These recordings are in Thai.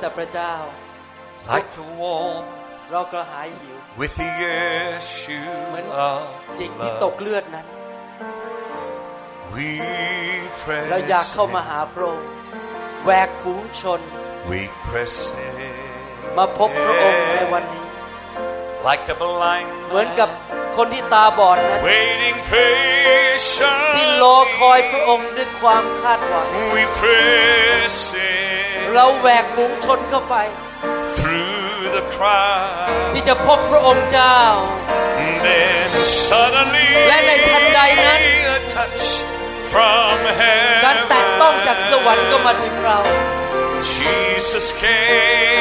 แต่พระเจ้า like the wall เรากระหายหิว with the issue เหมือน of จิงที่ต blood. กเลือดนั้น We press เราอยากเข้ามา in, หาพระองค์แหวกฝูงชน we press in, มาพบพระองค์ในวันนี้ like the blind เหมือนกับ man คนที่ตาบอดนั้น waiting ที่รอคอยพระ patiently. องค์ด้วยความคาดหวัง We press in เราแหวกฝูงชนเข้าไป through the crowd. ที่จะพบพระองค์เจ้า Then suddenly และในทันใดนั้น a touch from การแตะต้องจากสวรรค์ก็ heaven. มาถึงเรา Jesus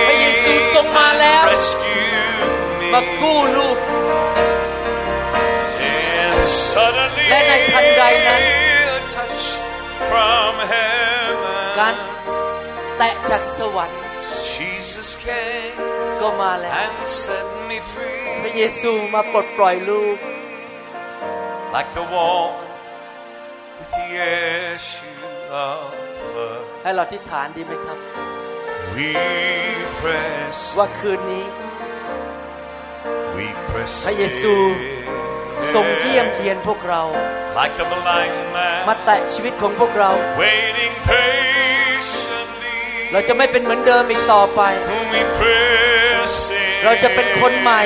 พระเยซู came ทรงมาแล้ว and rescued me. มากู้ลูก And suddenly และในทันใดนั้น a touch from กะจากสวรรค์ Jesus came ก็มาแล้ว and set me พระ free. เยซูมาปลดปล่อยลูก Like the wall with the issue of blood. ให้เราทิฏฐานดีไหมครับ We press, ว่าคืนนี้ we press พระเยซูทรงเยี่ยมเยียนพวกเรา like the blind มา man แตะชีวิตของพวกเรา waiting patiently. เราจะไม่เป็นเหมือนเดิมอีกต่อไป We press เราจะเป็นคนใหม่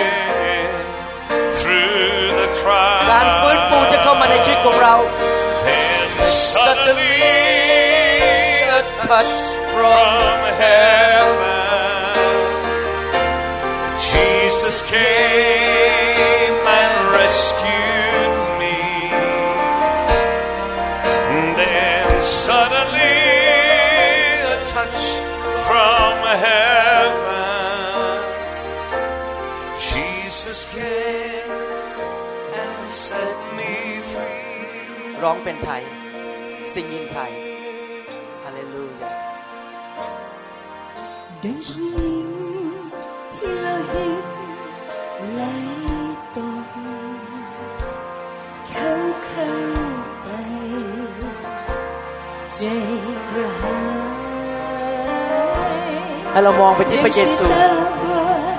through the การฟื้นฟูจะเข้ามาในชีวิตของเรา And Suddenly a touch from from heaven, Jesus came ร้องเป็นไทย ซิงอินไทยฮาเลลูยาดังผู้หญิงที่เราเห็นไหลตกเขาเข้าไปใจกระหายให้เรามองไปที่พระเยซู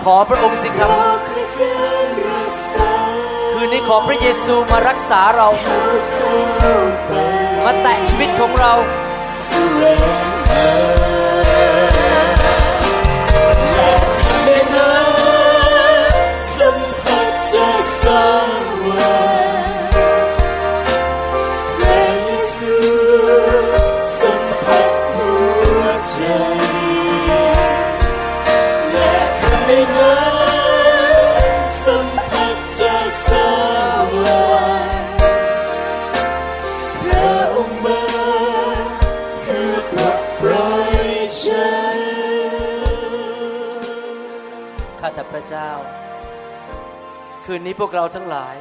ขอพระองค์สิครับ ขอพระเยซูมารักษาเราเขาเข้าไปมาแตะชีวิตของเราแสวงห คืนนี้พวกเราทั้งหลาย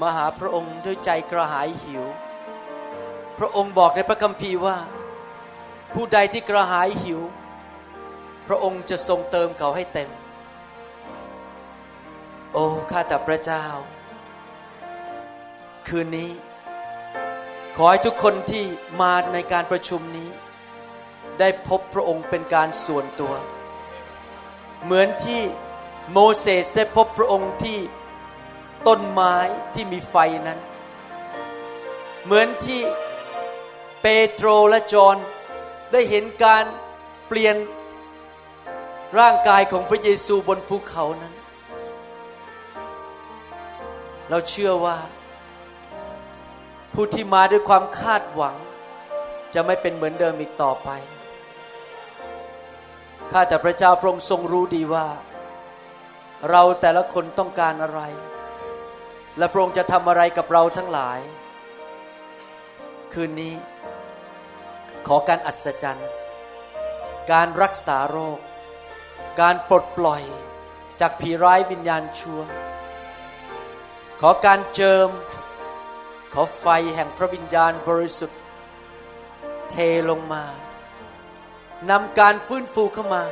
มาหาพระองค์ด้วยใจกระหายหิว พระองค์บอกในพระคัมภีร์ว่า ผู้ใดที่กระหายหิว พระองค์จะทรงเติมเขาให้เต็ม โอ้ข้าแต่พระเจ้า คืนนี้ ขอให้ทุกคนที่มาในการประชุมนี้ ได้พบพระองค์เป็นการส่วนตัว เหมือนที่ โมเสสได้พบพระองค์ที่ต้นไม้ที่มีไฟนั้น เหมือนที่เปโตรและจอห์นได้เห็นการเปลี่ยนร่างกายของพระเยซูบนภูเขานั้น เราเชื่อว่า ผู้ที่มาด้วยความคาดหวัง จะไม่เป็นเหมือนเดิมอีกต่อไป ข้าแต่พระเจ้าพระองค์ทรงรู้ดีว่า เราแต่ละคนต้องการอะไร และพระองค์จะทำอะไรกับเราทั้งหลาย คืนนี้ ขอการอัศจรรย์ การรักษาโรค การปลดปล่อยจากผีร้ายวิญญาณชั่ว ขอการเจิม ขอไฟแห่งพระวิญญาณบริสุทธิ์ เทลงมานำการฟื้นฟูเข้ามา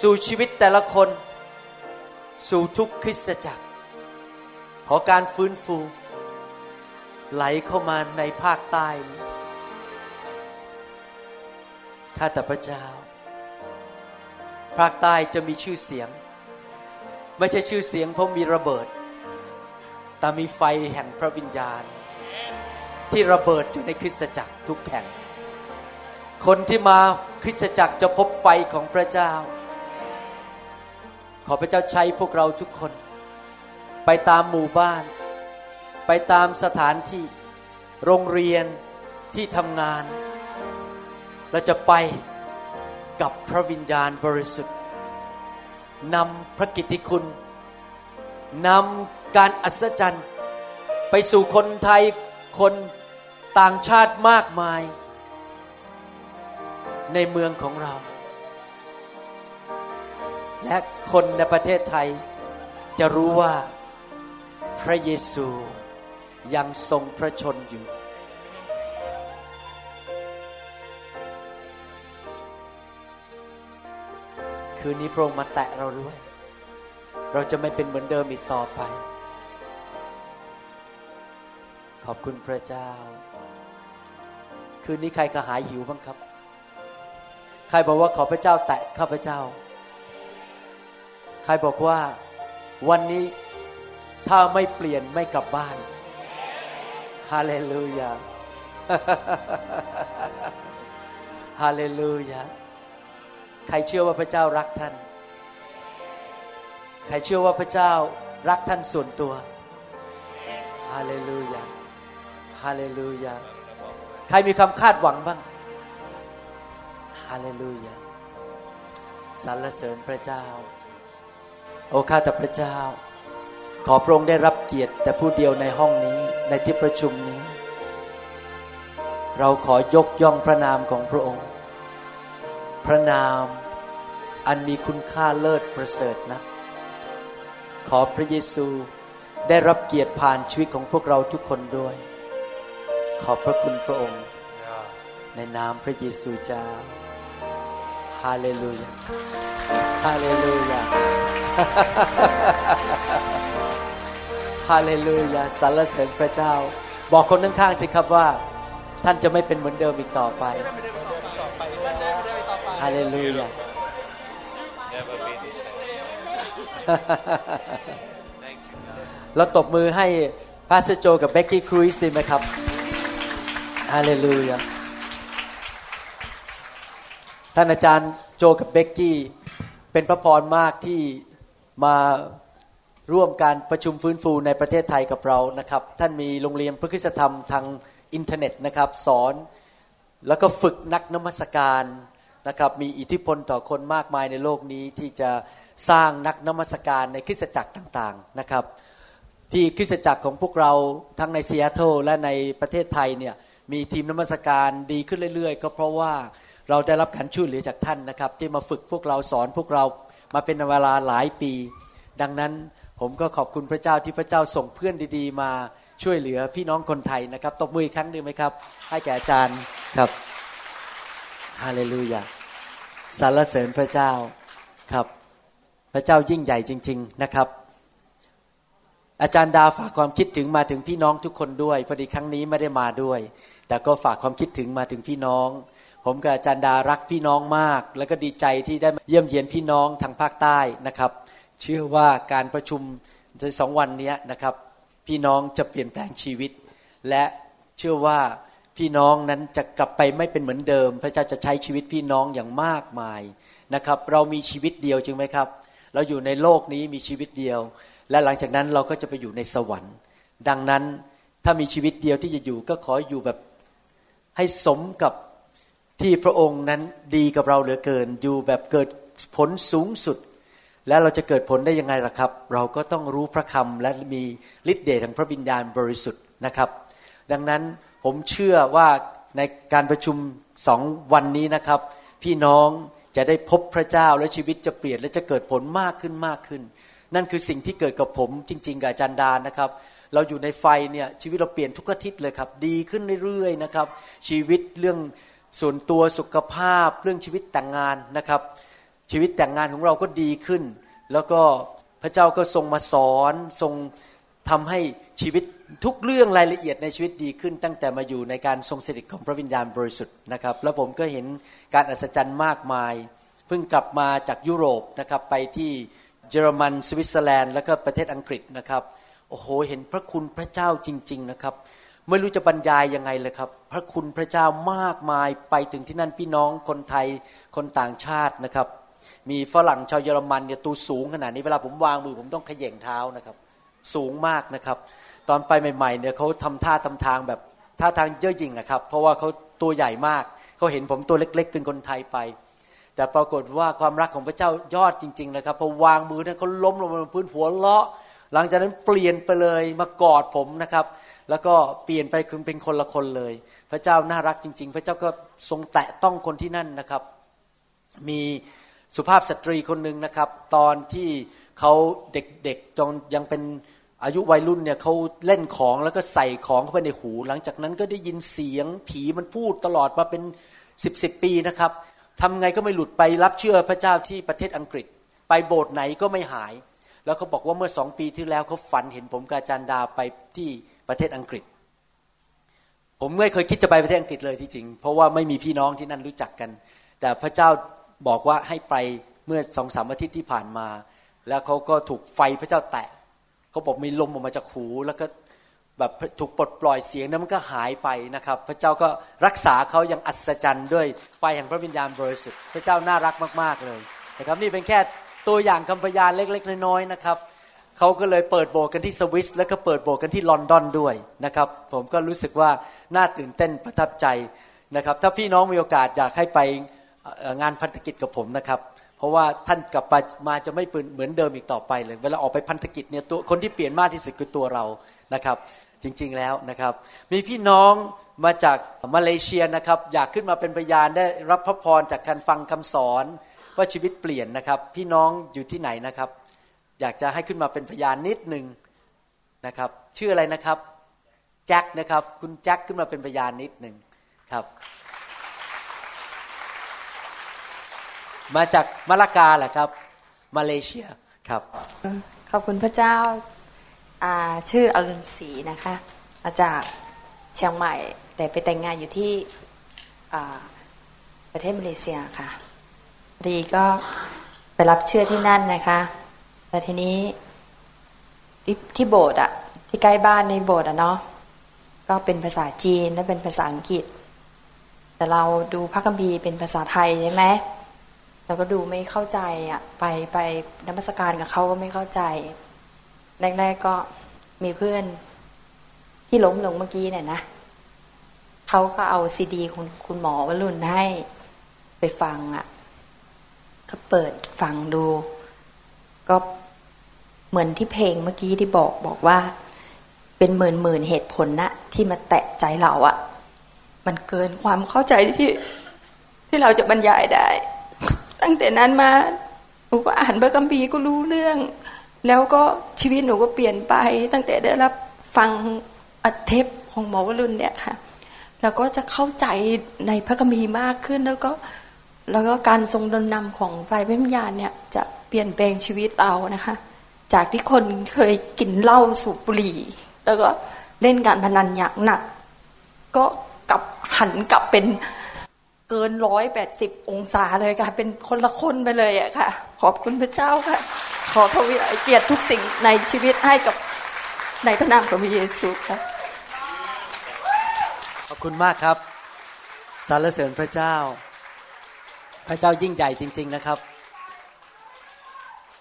สู่ชีวิตแต่ละคน สู่ทุกคริสตจักร ขอการฟื้นฟู ไหลเข้ามาในภาคใต้นี้ข้าแต่พระเจ้า ภาคใต้จะมีชื่อเสียง ไม่ใช่ชื่อเสียงเพราะมีระเบิด แต่มีไฟแห่งพระวิญญาณ ที่ระเบิดอยู่ในคริสตจักรทุกแห่ง คนที่มาคริสตจักรจะพบไฟของพระเจ้า ขอพระเจ้าใช้พวกเราทุกคน ไปตามหมู่บ้าน ไปตามสถานที่ โรงเรียนที่ทำงาน เราจะไปกับพระวิญญาณบริสุทธิ์นำพระกิตติคุณนำการอัศจรรย์ ไปสู่คนไทยคนต่างชาติมากมาย ในเมืองของเรา และคนในประเทศไทย จะรู้ว่าพระเยซูยังทรงพระชนอยู่ คืนนี้พระองค์มาแตะเราด้วย เราจะไม่เป็นเหมือนเดิมอีกต่อไป ขอบคุณพระเจ้า คืนนี้ใครกระหายหิวบ้างครับ ใครบอกว่าขอพระเจ้าแตะข้าพเจ้า ครบอกว่าวันนี้ถ้าไม่เปลี่ยนไม่กลับบ้านฮาเลลูยาฮาเลลูยาใครเชื่อว่าพระเจ้ารักท่าน ใครเชื่อว่าพระเจ้ารักท่านส่วนตัวฮาเลลูยาฮาเลลูยาใครมีความคาดหวังบ้างฮาเลลูยาสรรเสริญพระเจ้า โอ้ข้าแต่พระเจ้า ขอพระองค์ได้รับเกียรติแต่ผู้เดียวในห้องนี้ในที่ประชุมนี้ เราขอยกย่องพระนามของพระองค์ พระนามอันมีคุณค่าเลิศประเสริฐนะขอพระเยซูได้รับเกียรติผ่านชีวิตของพวกเราทุกคนด้วย ขอบพระคุณพระองค์ ในนามพระเยซูเจ้าฮาเลลูยาฮาเลลูยา ฮาเลลูยาสรรเสริญพระเจ้า บอกคนข้างๆสิครับว่า ท่านจะไม่เป็นเหมือนเดิมอีกต่อไปฮาเลลูยา Never be the same. Thank you, God. เราตบมือให้ Pastor โจกับเบกกี้ครูซดีไหมครับฮาเลลูยาท่านอาจารย์โจกับเบกกี้เป็นพระพรมากที่ มาร่วมการประชุมฟื้นฟูในประเทศไทยกับเรานะครับ ท่านมีโรงเรียนพระคริสตธรรมทางอินเทอร์เน็ตนะครับสอนแล้วก็ฝึกนักนมัสการนะครับมีอิทธิพลต่อคนมากมายในโลกนี้ที่จะสร้างนักนมัสการในคริสตจักรต่างๆนะครับ ที่คริสตจักรของพวกเราทั้งในซีแอตเทิลและในประเทศไทยเนี่ยมีทีมนมัสการดีขึ้นเรื่อยๆ ก็เพราะว่าเราได้รับการช่วยเหลือจากท่านนะครับ ที่มาฝึกพวกเราสอนพวกเรา มาเป็นเวลาหลายปี ดังนั้นผมก็ขอบคุณพระเจ้าที่พระเจ้าส่งเพื่อนดีๆ มาช่วยเหลือพี่น้องคนไทยนะครับตบมืออีกครั้งหนึ่งไหมครับ ให้แก่อาจารย์ครับฮาเลลูยาสรรเสริญพระเจ้าครับ พระเจ้ายิ่งใหญ่จริง ๆนะครับ อาจารย์ดาฝากความคิดถึงมาถึงพี่น้องทุกคนด้วยพอดีครั้งนี้ไม่ได้มาด้วย แต่ก็ฝากความคิดถึงมาถึงพี่น้อง ผมกับอาจารย์ดารักพี่น้องมาก แล้วก็ดีใจที่ได้มาเยี่ยมเยียนพี่น้องทางภาคใต้นะครับ เชื่อว่าการประชุมในสองวันนี้นะครับ พี่น้องจะเปลี่ยนแปลงชีวิต และเชื่อว่าพี่น้องนั้นจะกลับไปไม่เป็นเหมือนเดิม พระเจ้าจะใช้ชีวิตพี่น้องอย่างมากมายนะครับ เรามีชีวิตเดียวจริงไหมครับ เราอยู่ในโลกนี้มีชีวิตเดียว และหลังจากนั้นเราก็จะไปอยู่ในสวรรค์ ดังนั้นถ้ามีชีวิตเดียวที่จะอยู่ก็ขออยู่แบบให้สมกับ ที่พระองค์นั้นดีกับเราเหลือเกิน อยู่แบบเกิดผลสูงสุด แล้วเราจะเกิดผลได้ยังไงล่ะครับ เราก็ต้องรู้พระคำและมีฤทธิ์เดชแห่งพระวิญญาณบริสุทธิ์นะครับ ดังนั้นผมเชื่อว่าในการประชุมสองวันนี้นะครับ พี่น้องจะได้พบพระเจ้าและชีวิตจะเปลี่ยนและจะเกิดผลมากขึ้นมากขึ้น นั่นคือสิ่งที่เกิดกับผมจริง ๆ กับอาจารย์ดานะครับ เราอยู่ในไฟเนี่ยชีวิตเราเปลี่ยนทุกอาทิตย์เลยครับ ดีขึ้นเรื่อยๆนะครับ ชีวิตเรื่อง ส่วนตัวสุขภาพเรื่องชีวิตแต่งงานนะครับ ชีวิตแต่งงานของเราก็ดีขึ้น แล้วก็พระเจ้าก็ทรงมาสอนทรงทำให้ชีวิตทุกเรื่องรายละเอียดในชีวิตดีขึ้น ตั้งแต่มาอยู่ในการทรงสถิตของพระวิญญาณบริสุทธิ์นะครับ แล้วผมก็เห็นการอัศจรรย์มากมาย เพิ่งกลับมาจากยุโรปนะครับไปที่เยอรมันสวิตเซอร์แลนด์ แล้วก็ประเทศอังกฤษนะครับโอ้โหเห็นพระคุณพระเจ้าจริง ๆ นะครับ ไม่รู้จะบรรยายยังไงเลยครับ พระคุณพระเจ้ามากมายไปถึงที่นั่นพี่น้องคนไทยคนต่างชาตินะครับ มีฝรั่งชาวเยอรมันเนี่ยตัวสูงขนาดนี้เวลาผมวางมือผมต้องเขย่งเท้านะครับ สูงมากนะครับ ตอนไปใหม่ๆเนี่ยเขาทำท่าทำทางแบบท่าทางเย่อหยิ่งนะครับ เพราะว่าเขาตัวใหญ่มากเขาเห็นผมตัวเล็ก ๆ เป็นคนไทยไป แต่ปรากฏว่าความรักของพระเจ้ายอดจริง ๆ นะครับพอวางมือเนี่ยเขาล้มลงบนพื้นหัวเลาะ หลังจากนั้นเปลี่ยนไปเลยมากอดผมนะครับ แล้วก็เปลี่ยนไปคือเป็นคนละคนเลย พระเจ้าน่ารักจริง ๆ พระเจ้าก็ทรงแตะต้องคนที่นั่นนะครับ มีสุภาพสตรีคนหนึ่งนะครับ ตอนที่เขาเด็กๆจนยังเป็นอายุวัยรุ่นเนี่ยเขาเล่นของแล้วก็ใส่ของเข้าไปในหู หลังจากนั้นก็ได้ยินเสียงผีมันพูดตลอดมาเป็นสิบสิบปีนะครับทำไงก็ไม่หลุดไปรับเชื่อพระเจ้าที่ประเทศอังกฤษ ไปโบสถ์ไหนก็ไม่หาย แล้วเขาบอกว่าเมื่อสองปีที่แล้วเขาฝันเห็นผมกาจันดาไปที่ ประเทศอังกฤษ ผมไม่เคยคิดจะไปประเทศอังกฤษเลยที่จริง เพราะว่าไม่มีพี่น้องที่นั่นรู้จักกัน แต่พระเจ้าบอกว่าให้ไปเมื่อสองสามอาทิตย์ที่ผ่านมา แล้วเขาก็ถูกไฟพระเจ้าแตะเขาบอกมีลมออกมาจากหูแล้วก็แบบถูกปลดปล่อยเสียงนั้นมันก็หายไปนะครับ พระเจ้าก็รักษาเขาอย่างอัศจรรย์ด้วยไฟแห่งพระวิญญาณบริสุทธิ์พระเจ้าน่ารักมาก ๆเลยนะครับนี่เป็นแค่ตัวอย่างคำพยานเล็ก ๆ น้อยๆนะครับ เขาก็เลยเปิดโบสถ์กันที่สวิส แล้วก็เปิดโบสถ์กันที่ลอนดอนด้วยนะครับ ผมก็รู้สึกว่าน่าตื่นเต้นประทับใจนะครับ ถ้าพี่น้องมีโอกาสอยากให้ไปงานพันธกิจกับผมนะครับ เพราะว่าท่านกลับมาจะไม่เหมือนเดิมอีกต่อไปเลย เวลาออกไปพันธกิจเนี่ยตัวคนที่เปลี่ยนมากที่สุดคือตัวเรานะครับ จริงๆแล้วนะครับ มีพี่น้องมาจากมาเลเซียนะครับ อยากขึ้นมาเป็นพยานได้รับพระพรจากการฟังคำสอนว่าชีวิตเปลี่ยนนะครับ พี่น้องอยู่ที่ไหนนะครับ อยากจะให้ขึ้นมาเป็นพยานนิดหนึ่งนะครับ ชื่ออะไรนะครับแจ็คนะครับ คุณแจ็คขึ้นมาเป็นพยานนิดหนึ่งครับ มาจากมาลากาแหละครับ มาเลเซียครับ ขอบคุณพระเจ้าชื่ออรุณศรีนะคะมาจากเชียงใหม่ แต่ไปแต่งงานอยู่ที่ประเทศมาเลเซียค่ะดีก็ไปรับเชื่อที่นั่นนะคะ แต่ทีนี้ที่ที่โบสถ์อะที่ใกล้บ้านในโบสถ์อะเนาะก็เป็นภาษาจีนและเป็นภาษาอังกฤษ แต่เราดูพระคัมภีร์เป็นภาษาไทยใช่ไหมเราก็ดูไม่เข้าใจอะไปไปนมัสการกับเขาก็ไม่เข้าใจแรกๆก็มีเพื่อนที่ล้มลงเมื่อกี้เนี่ยนะเขาก็เอาซีดีคุณคุณหมอวรุณให้ไปฟังอะก็เปิดฟังดู ก็ เหมือนที่เพลงเมื่อกี้ที่บอกบอกว่า เป็นหมื่นหมื่นเหตุผลนะที่มาแตะใจเราอะมันเกินความเข้าใจที่ที่เราจะบรรยายได้ ตั้งแต่นั้นมาหนูก็อ่านพระคัมภีร์ก็รู้เรื่อง แล้วก็ชีวิตหนูก็เปลี่ยนไป ตั้งแต่ได้รับฟังอัดเทปของหมอวรุณเนี่ยค่ะ แล้วก็จะเข้าใจในพระคัมภีร์มากขึ้นแล้วก็ แล้วก็การทรงดำนำของไฟวิญญาณเนี่ยจะเปลี่ยนแปลงชีวิตเรานะคะ จากที่คนเคยกินเหล้าสูบบุหรี่ แล้วก็เล่นการพนันอย่างหนัก ก็กลับหันกลับเป็นเกินร้อยแปดสิบองศาเลยค่ะ เป็นคนละคนไปเลยอะค่ะ ขอบคุณพระเจ้าค่ะ ขอทวีเกียรติทุกสิ่งในชีวิตให้กับในพระนามของพระเยซูค่ะ ขอบคุณมากครับสรรเสริญพระเจ้า พระเจ้ายิ่งใหญ่จริง ๆนะครับ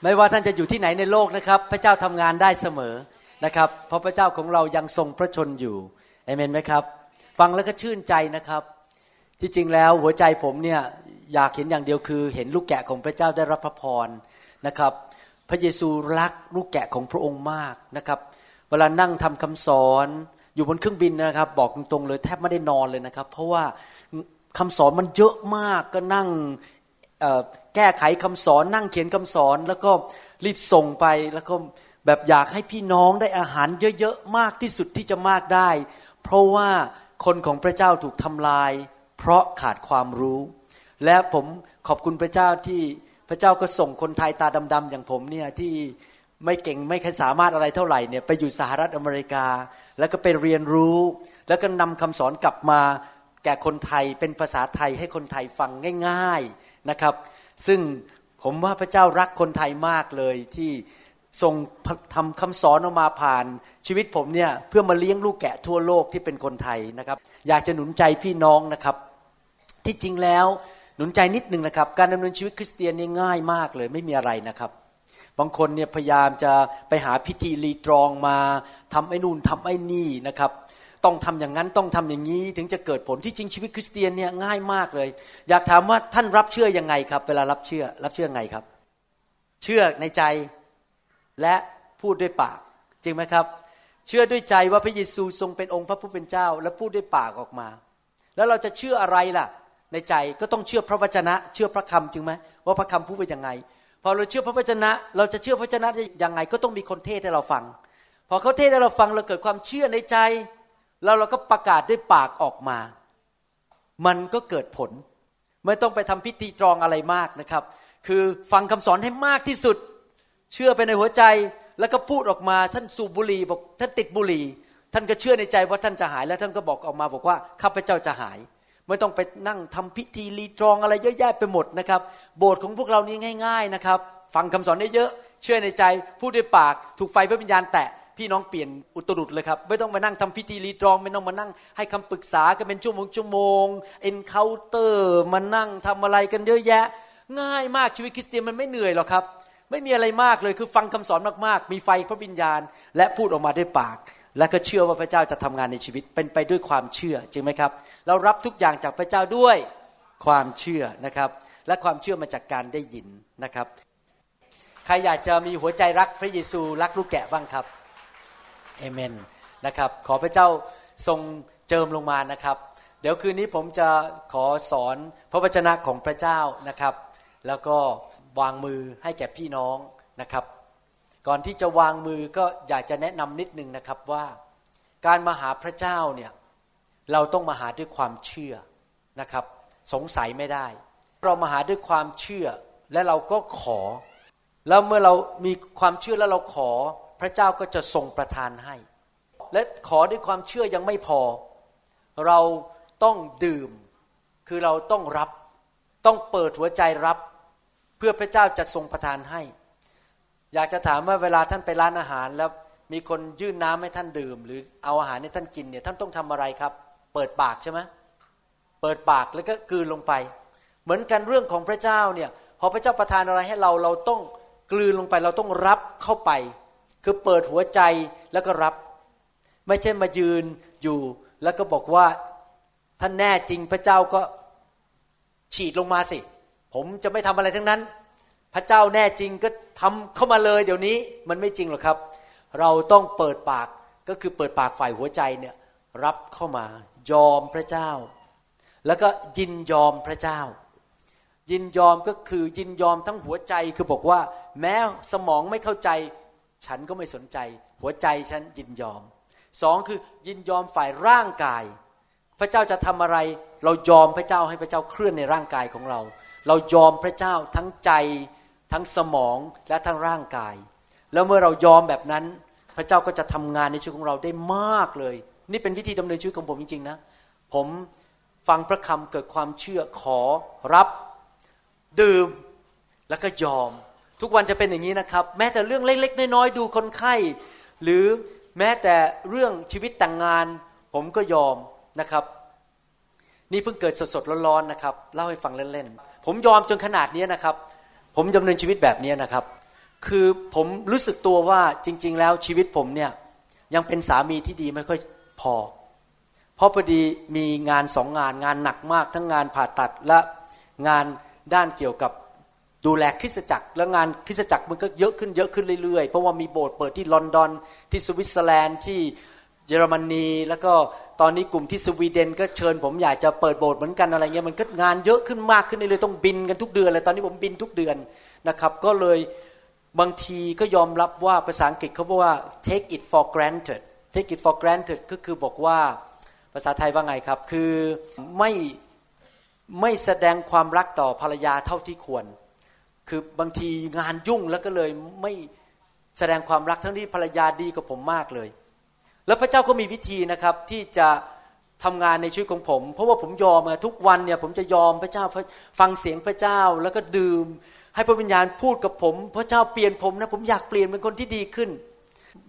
ไม่ว่าท่านจะอยู่ที่ไหนในโลกนะครับ พระเจ้าทำงานได้เสมอนะครับ เพราะพระเจ้าของเรายังทรงพระชนอยู่เอเมนไหมครับ ฟังแล้วก็ชื่นใจนะครับ ที่จริงแล้วหัวใจผมเนี่ยอยากเห็นอย่างเดียวคือ เห็นลูกแกะของพระเจ้าได้รับพระพรนะครับ พระเยซูรักลูกแกะของพระองค์มากนะครับ เวลานั่งทำคำสอนอยู่บนเครื่องบินนะครับ บอกตรงๆเลยแทบไม่ได้นอนเลยนะครับ เพราะว่าคำสอนมันเยอะมากก็นั่ง แก้ไขคำสอนนั่งเขียนคำสอน แล้วก็รีบส่งไปแล้วก็แบบอยากให้พี่น้องได้อาหารเยอะๆมากที่สุดที่จะมากได้ เพราะว่าคนของพระเจ้าถูกทำลาย เพราะขาดความรู้ และผมขอบคุณพระเจ้าที่พระเจ้าก็ส่งคนไทยตาดำๆอย่างผมเนี่ยที่ไม่เก่งไม่คสามารถอะไรเท่าไหร่เนี่ยไปอยู่สหรัฐอเมริกา แล้วก็ไปเรียนรู้ แล้วก็นำคำสอนกลับมา แก่คนไทยเป็นภาษาไทยให้คนไทยฟังง่าย ๆ นะครับ ซึ่งผมว่าพระเจ้ารักคนไทยมากเลยที่ส่งทำคำสอนออกมาผ่าน ชีวิตผมเนี่ยเพื่อมาเลี้ยงลูกแกะทั่วโลกที่เป็นคนไทยนะครับ อยากจะหนุนใจพี่น้องนะครับ ที่จริงแล้วหนุนใจนิดนึงนะครับ การดำเนินชีวิตคริสเตียนนี่ง่ายมากเลยไม่มีอะไรนะครับ บางคนเนี่ยพยายามจะไปหาพิธีรีตรองมาทำไอ้นู่นทำไอ้นี่นะครับ ต้องทำอย่างนั้นต้องทำอย่างนี้ ถึงจะเกิดผลที่จริงชีวิตคริสเตียนเนี่ยง่ายมากเลย อยากถามว่าท่านรับเชื่อยังไงครับ เวลารับเชื่อ รับเชื่อไงครับ เชื่อในใจและพูดด้วยปาก จริงไหมครับ เชื่อด้วยใจว่าพระเยซูทรงเป็นองค์พระผู้เป็นเจ้า และพูดด้วยปากออกมา แล้วเราจะเชื่ออะไรล่ะ ในใจก็ต้องเชื่อพระวจนะ เชื่อพระคำจริงไหมว่าพระคำพูดไปยังไงพอเราเชื่อพระวจนะ เราจะเชื่อพระวจนะยังไงก็ต้องมีคนเทศให้เราฟัง พอเขาเทศให้เราฟังเราเกิดความเชื่อในใจ แล้วเราก็ประกาศด้วยปากออกมา มันก็เกิดผล ไม่ต้องไปทำพิธีตรองอะไรมากนะครับ คือฟังคำสอนให้มากที่สุด เชื่อไปในหัวใจแล้วก็พูดออกมาท่านสูบบุหรี่บอกท่านติดบุหรี่ ท่านก็เชื่อในใจว่าท่านจะหายแล้วท่านก็บอกออกมาบอกว่าข้าพเจ้าจะหาย ไม่ต้องไปนั่งทำพิธีรีตรองอะไรเยอะแยะไปหมดนะครับ โบสถ์ของพวกเรานี้ง่าย ๆนะครับ ฟังคำสอนได้เยอะเชื่อในใจพูดด้วยปาก ถูกไฟพระวิญญาณแตะ พี่น้องเปลี่ยนอุตลุดเลยครับ ไม่ต้องมานั่งทำพิธีรีตรอง ไม่ต้องมานั่งให้คำปรึกษากันเป็นชั่วโมงชั่วโมง encounter มานั่งทำอะไรกันเยอะแยะ ง่ายมากชีวิตคริสเตียนมันไม่เหนื่อยหรอกครับ ไม่มีอะไรมากเลยคือฟังคำสอนมากๆ มีไฟพระวิญญาณ และพูดออกมาด้วยปาก และก็เชื่อว่าพระเจ้าจะทำงานในชีวิตเป็นไปด้วยความเชื่อจริงไหมครับ เรารับทุกอย่างจากพระเจ้าด้วยความเชื่อนะครับ และความเชื่อมาจากการได้ยินนะครับ ใครอยากจะมีหัวใจรักพระเยซูรักลูกแกะบ้างครับ เอเมนนะครับ ขอพระเจ้าทรงเจิมลงมานะครับ เดี๋ยวคืนนี้ผมจะขอสอนพระวจนะของพระเจ้านะครับ แล้วก็วางมือให้แก่พี่น้องนะครับ ก่อนที่จะวางมือก็อยากจะแนะนำนิดนึงนะครับว่า การมาหาพระเจ้าเนี่ยเราต้องมาหาด้วยความเชื่อนะครับ สงสัยไม่ได้ เรามาหาด้วยความเชื่อและเราก็ขอ แล้วเมื่อเรามีความเชื่อแล้วเราขอ พระเจ้าก็จะทรงประทานให้ และขอด้วยความเชื่อยังไม่พอ เราต้องดื่ม คือเราต้องรับ ต้องเปิดหัวใจรับ เพื่อพระเจ้าจะทรงประทานให้ อยากจะถามว่าเวลาท่านไปร้านอาหารแล้วมีคนยื่นน้ำให้ท่านดื่ม หรือเอาอาหารให้ท่านกินเนี่ยท่านต้องทำอะไรครับ เปิดปากใช่ไหมเปิดปากแล้วก็กลืนลงไป เหมือนกันเรื่องของพระเจ้าเนี่ยพอพระเจ้าประทานอะไรให้เราเราต้องกลืนลงไป เราต้องรับเข้าไป คือเปิดหัวใจแล้วก็รับ ไม่ใช่มายืนอยู่แล้วก็บอกว่าท่านแน่จริงพระเจ้าก็ฉีดลงมาสิ ผมจะไม่ทำอะไรทั้งนั้น พระเจ้าแน่จริงก็ทำเข้ามาเลย เดี๋ยวนี้มันไม่จริงหรอกครับ เราต้องเปิดปากก็คือเปิดปากฝ่ายหัวใจเนี่ยรับเข้ามายอมพระเจ้า แล้วก็ยินยอมพระเจ้า ยินยอมก็คือยินยอมทั้งหัวใจคือบอกว่า แม้สมองไม่เข้าใจ ฉันก็ไม่สนใจ หัวใจฉันยินยอมสองคือยินยอมฝ่ายร่างกาย พระเจ้าจะทำอะไร เรายอมพระเจ้าให้พระเจ้าเคลื่อนในร่างกายของเรา เรายอมพระเจ้าทั้งใจ ทั้งสมองและทั้งร่างกาย แล้วเมื่อเรายอมแบบนั้น พระเจ้าก็จะทำงานในชีวิตของเราได้มากเลย นี่เป็นวิธีดำเนินชีวิตของผมจริงๆนะ ผมฟังพระคำเกิดความเชื่อขอรับ ดื่มแล้วก็ยอม ทุกวันจะเป็นอย่างนี้นะครับ แม้แต่เรื่องเล็ก ๆ น้อยๆดูคนไข้ หรือแม้แต่เรื่องชีวิตแต่งงาน ผมก็ยอมนะครับ นี่เพิ่งเกิดสดๆร้อนๆนะครับเล่าให้ฟังเล่นๆผมยอมจนขนาดนี้นะครับ ผมดำเนินชีวิตแบบนี้นะครับ คือผมรู้สึกตัวว่าจริง ๆ แล้วชีวิตผมเนี่ยยังเป็นสามีที่ดีไม่ค่อยพอ เพราะพอดีมีงานสองงานงานหนักมากทั้งงานผ่าตัดและงานด้านเกี่ยวกับ ดูแลคริสตจักรแล้วงานคริสตจักรมันก็เยอะขึ้นเยอะขึ้นเรื่อยๆ เพราะว่ามีโบสถ์เปิดที่ลอนดอนที่สวิตเซอร์แลนด์ที่เยอรมนีแล้วก็ตอนนี้กลุ่มที่สวีเดนก็เชิญผมอยากจะเปิดโบสถ์เหมือนกันอะไรเงี้ยมันก็งานเยอะขึ้นมากขึ้นเลยต้องบินกันทุกเดือนเลยตอนนี้ผมบินทุกเดือนนะครับ ก็เลยบางทีก็ยอมรับว่าภาษาอังกฤษเขาบอกว่า take it for granted take it for granted ก็คือบอกว่าภาษาไทยว่าไงครับ คือไม่ไม่แสดงความรักต่อภรรยาเท่าที่ควร คือบางทีงานยุ่งแล้วก็เลยไม่แสดงความรักทั้งที่ภรรยาดีกับผมมากเลย แล้วพระเจ้าก็มีวิธีนะครับที่จะทำงานในชีวิตของผม เพราะว่าผมยอมทุกวันเนี่ยผมจะยอมพระเจ้าฟังเสียงพระเจ้าแล้วก็ดื่ม ให้พระวิญญาณพูดกับผม พระเจ้าเปลี่ยนผมนะผมอยากเปลี่ยนเป็นคนที่ดีขึ้น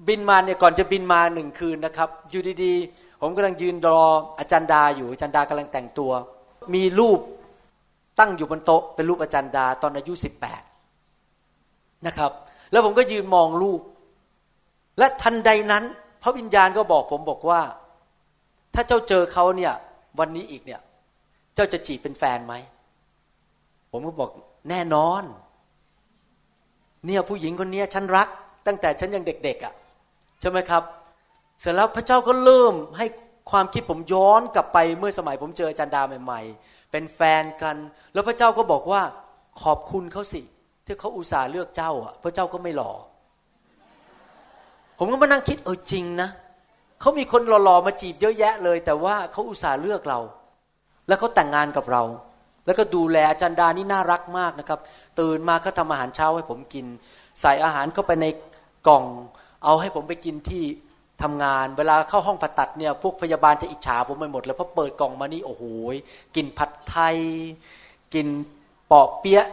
บินมาเนี่ยก่อนจะบินมาหนึ่งคืนนะครับอยู่ดีๆผมกำลังยืนรออาจารย์ดาอยู่อาจารย์ดากำลังแต่งตัว มีรูป ตั้งอยู่บนโต๊ะเป็นรูปอาจารย์ดาตอนอายุสิบแปดนะครับ แล้วผมก็ยืนมองรูป และทันใดนั้น พระวิญญาณก็บอกผมบอกว่า ถ้าเจ้าเจอเขาเนี่ยวันนี้อีกเนี่ยเจ้าจะจีบเป็นแฟนไหม ผมก็บอกแน่นอน เนี่ยผู้หญิงคนนี้ฉันรัก ตั้งแต่ฉันยังเด็ก ๆอะ่ะใช่ไหมครับ เสร็จแล้วพระเจ้าก็เริ่มให้ความคิดผมย้อนกลับไปเมื่อสมัยผมเจออาจารย์ดาใหม่ ๆ เป็นแฟนกัน แล้วพระเจ้าก็บอกว่าขอบคุณเขาสิ ที่เขาอุตส่าห์เลือกเจ้าอะพระเจ้าก็ไม่หล่อผมก็มานั่งคิดเออจริงนะเขามีคนหล่อๆมาจีบเยอะแยะเลย แต่ว่าเขาอุตส่าห์เลือกเรา แล้วเขาแต่งงานกับเรา แล้วก็ดูแลอาจารย์ดานี่น่ารักมากนะครับ ตื่นมาก็ทำอาหารเช้าให้ผมกิน ใส่อาหารเข้าไปในกล่อง เอาให้ผมไปกินที่ ทำงาน เวลาเข้าห้องผ่าตัดเนี่ยพวกพยาบาลจะอิจฉาผมไปหมดเลยเพราะเปิดกล่องมานี่โอ้โหกินผัดไทย กินเปาะเปี๊ยะ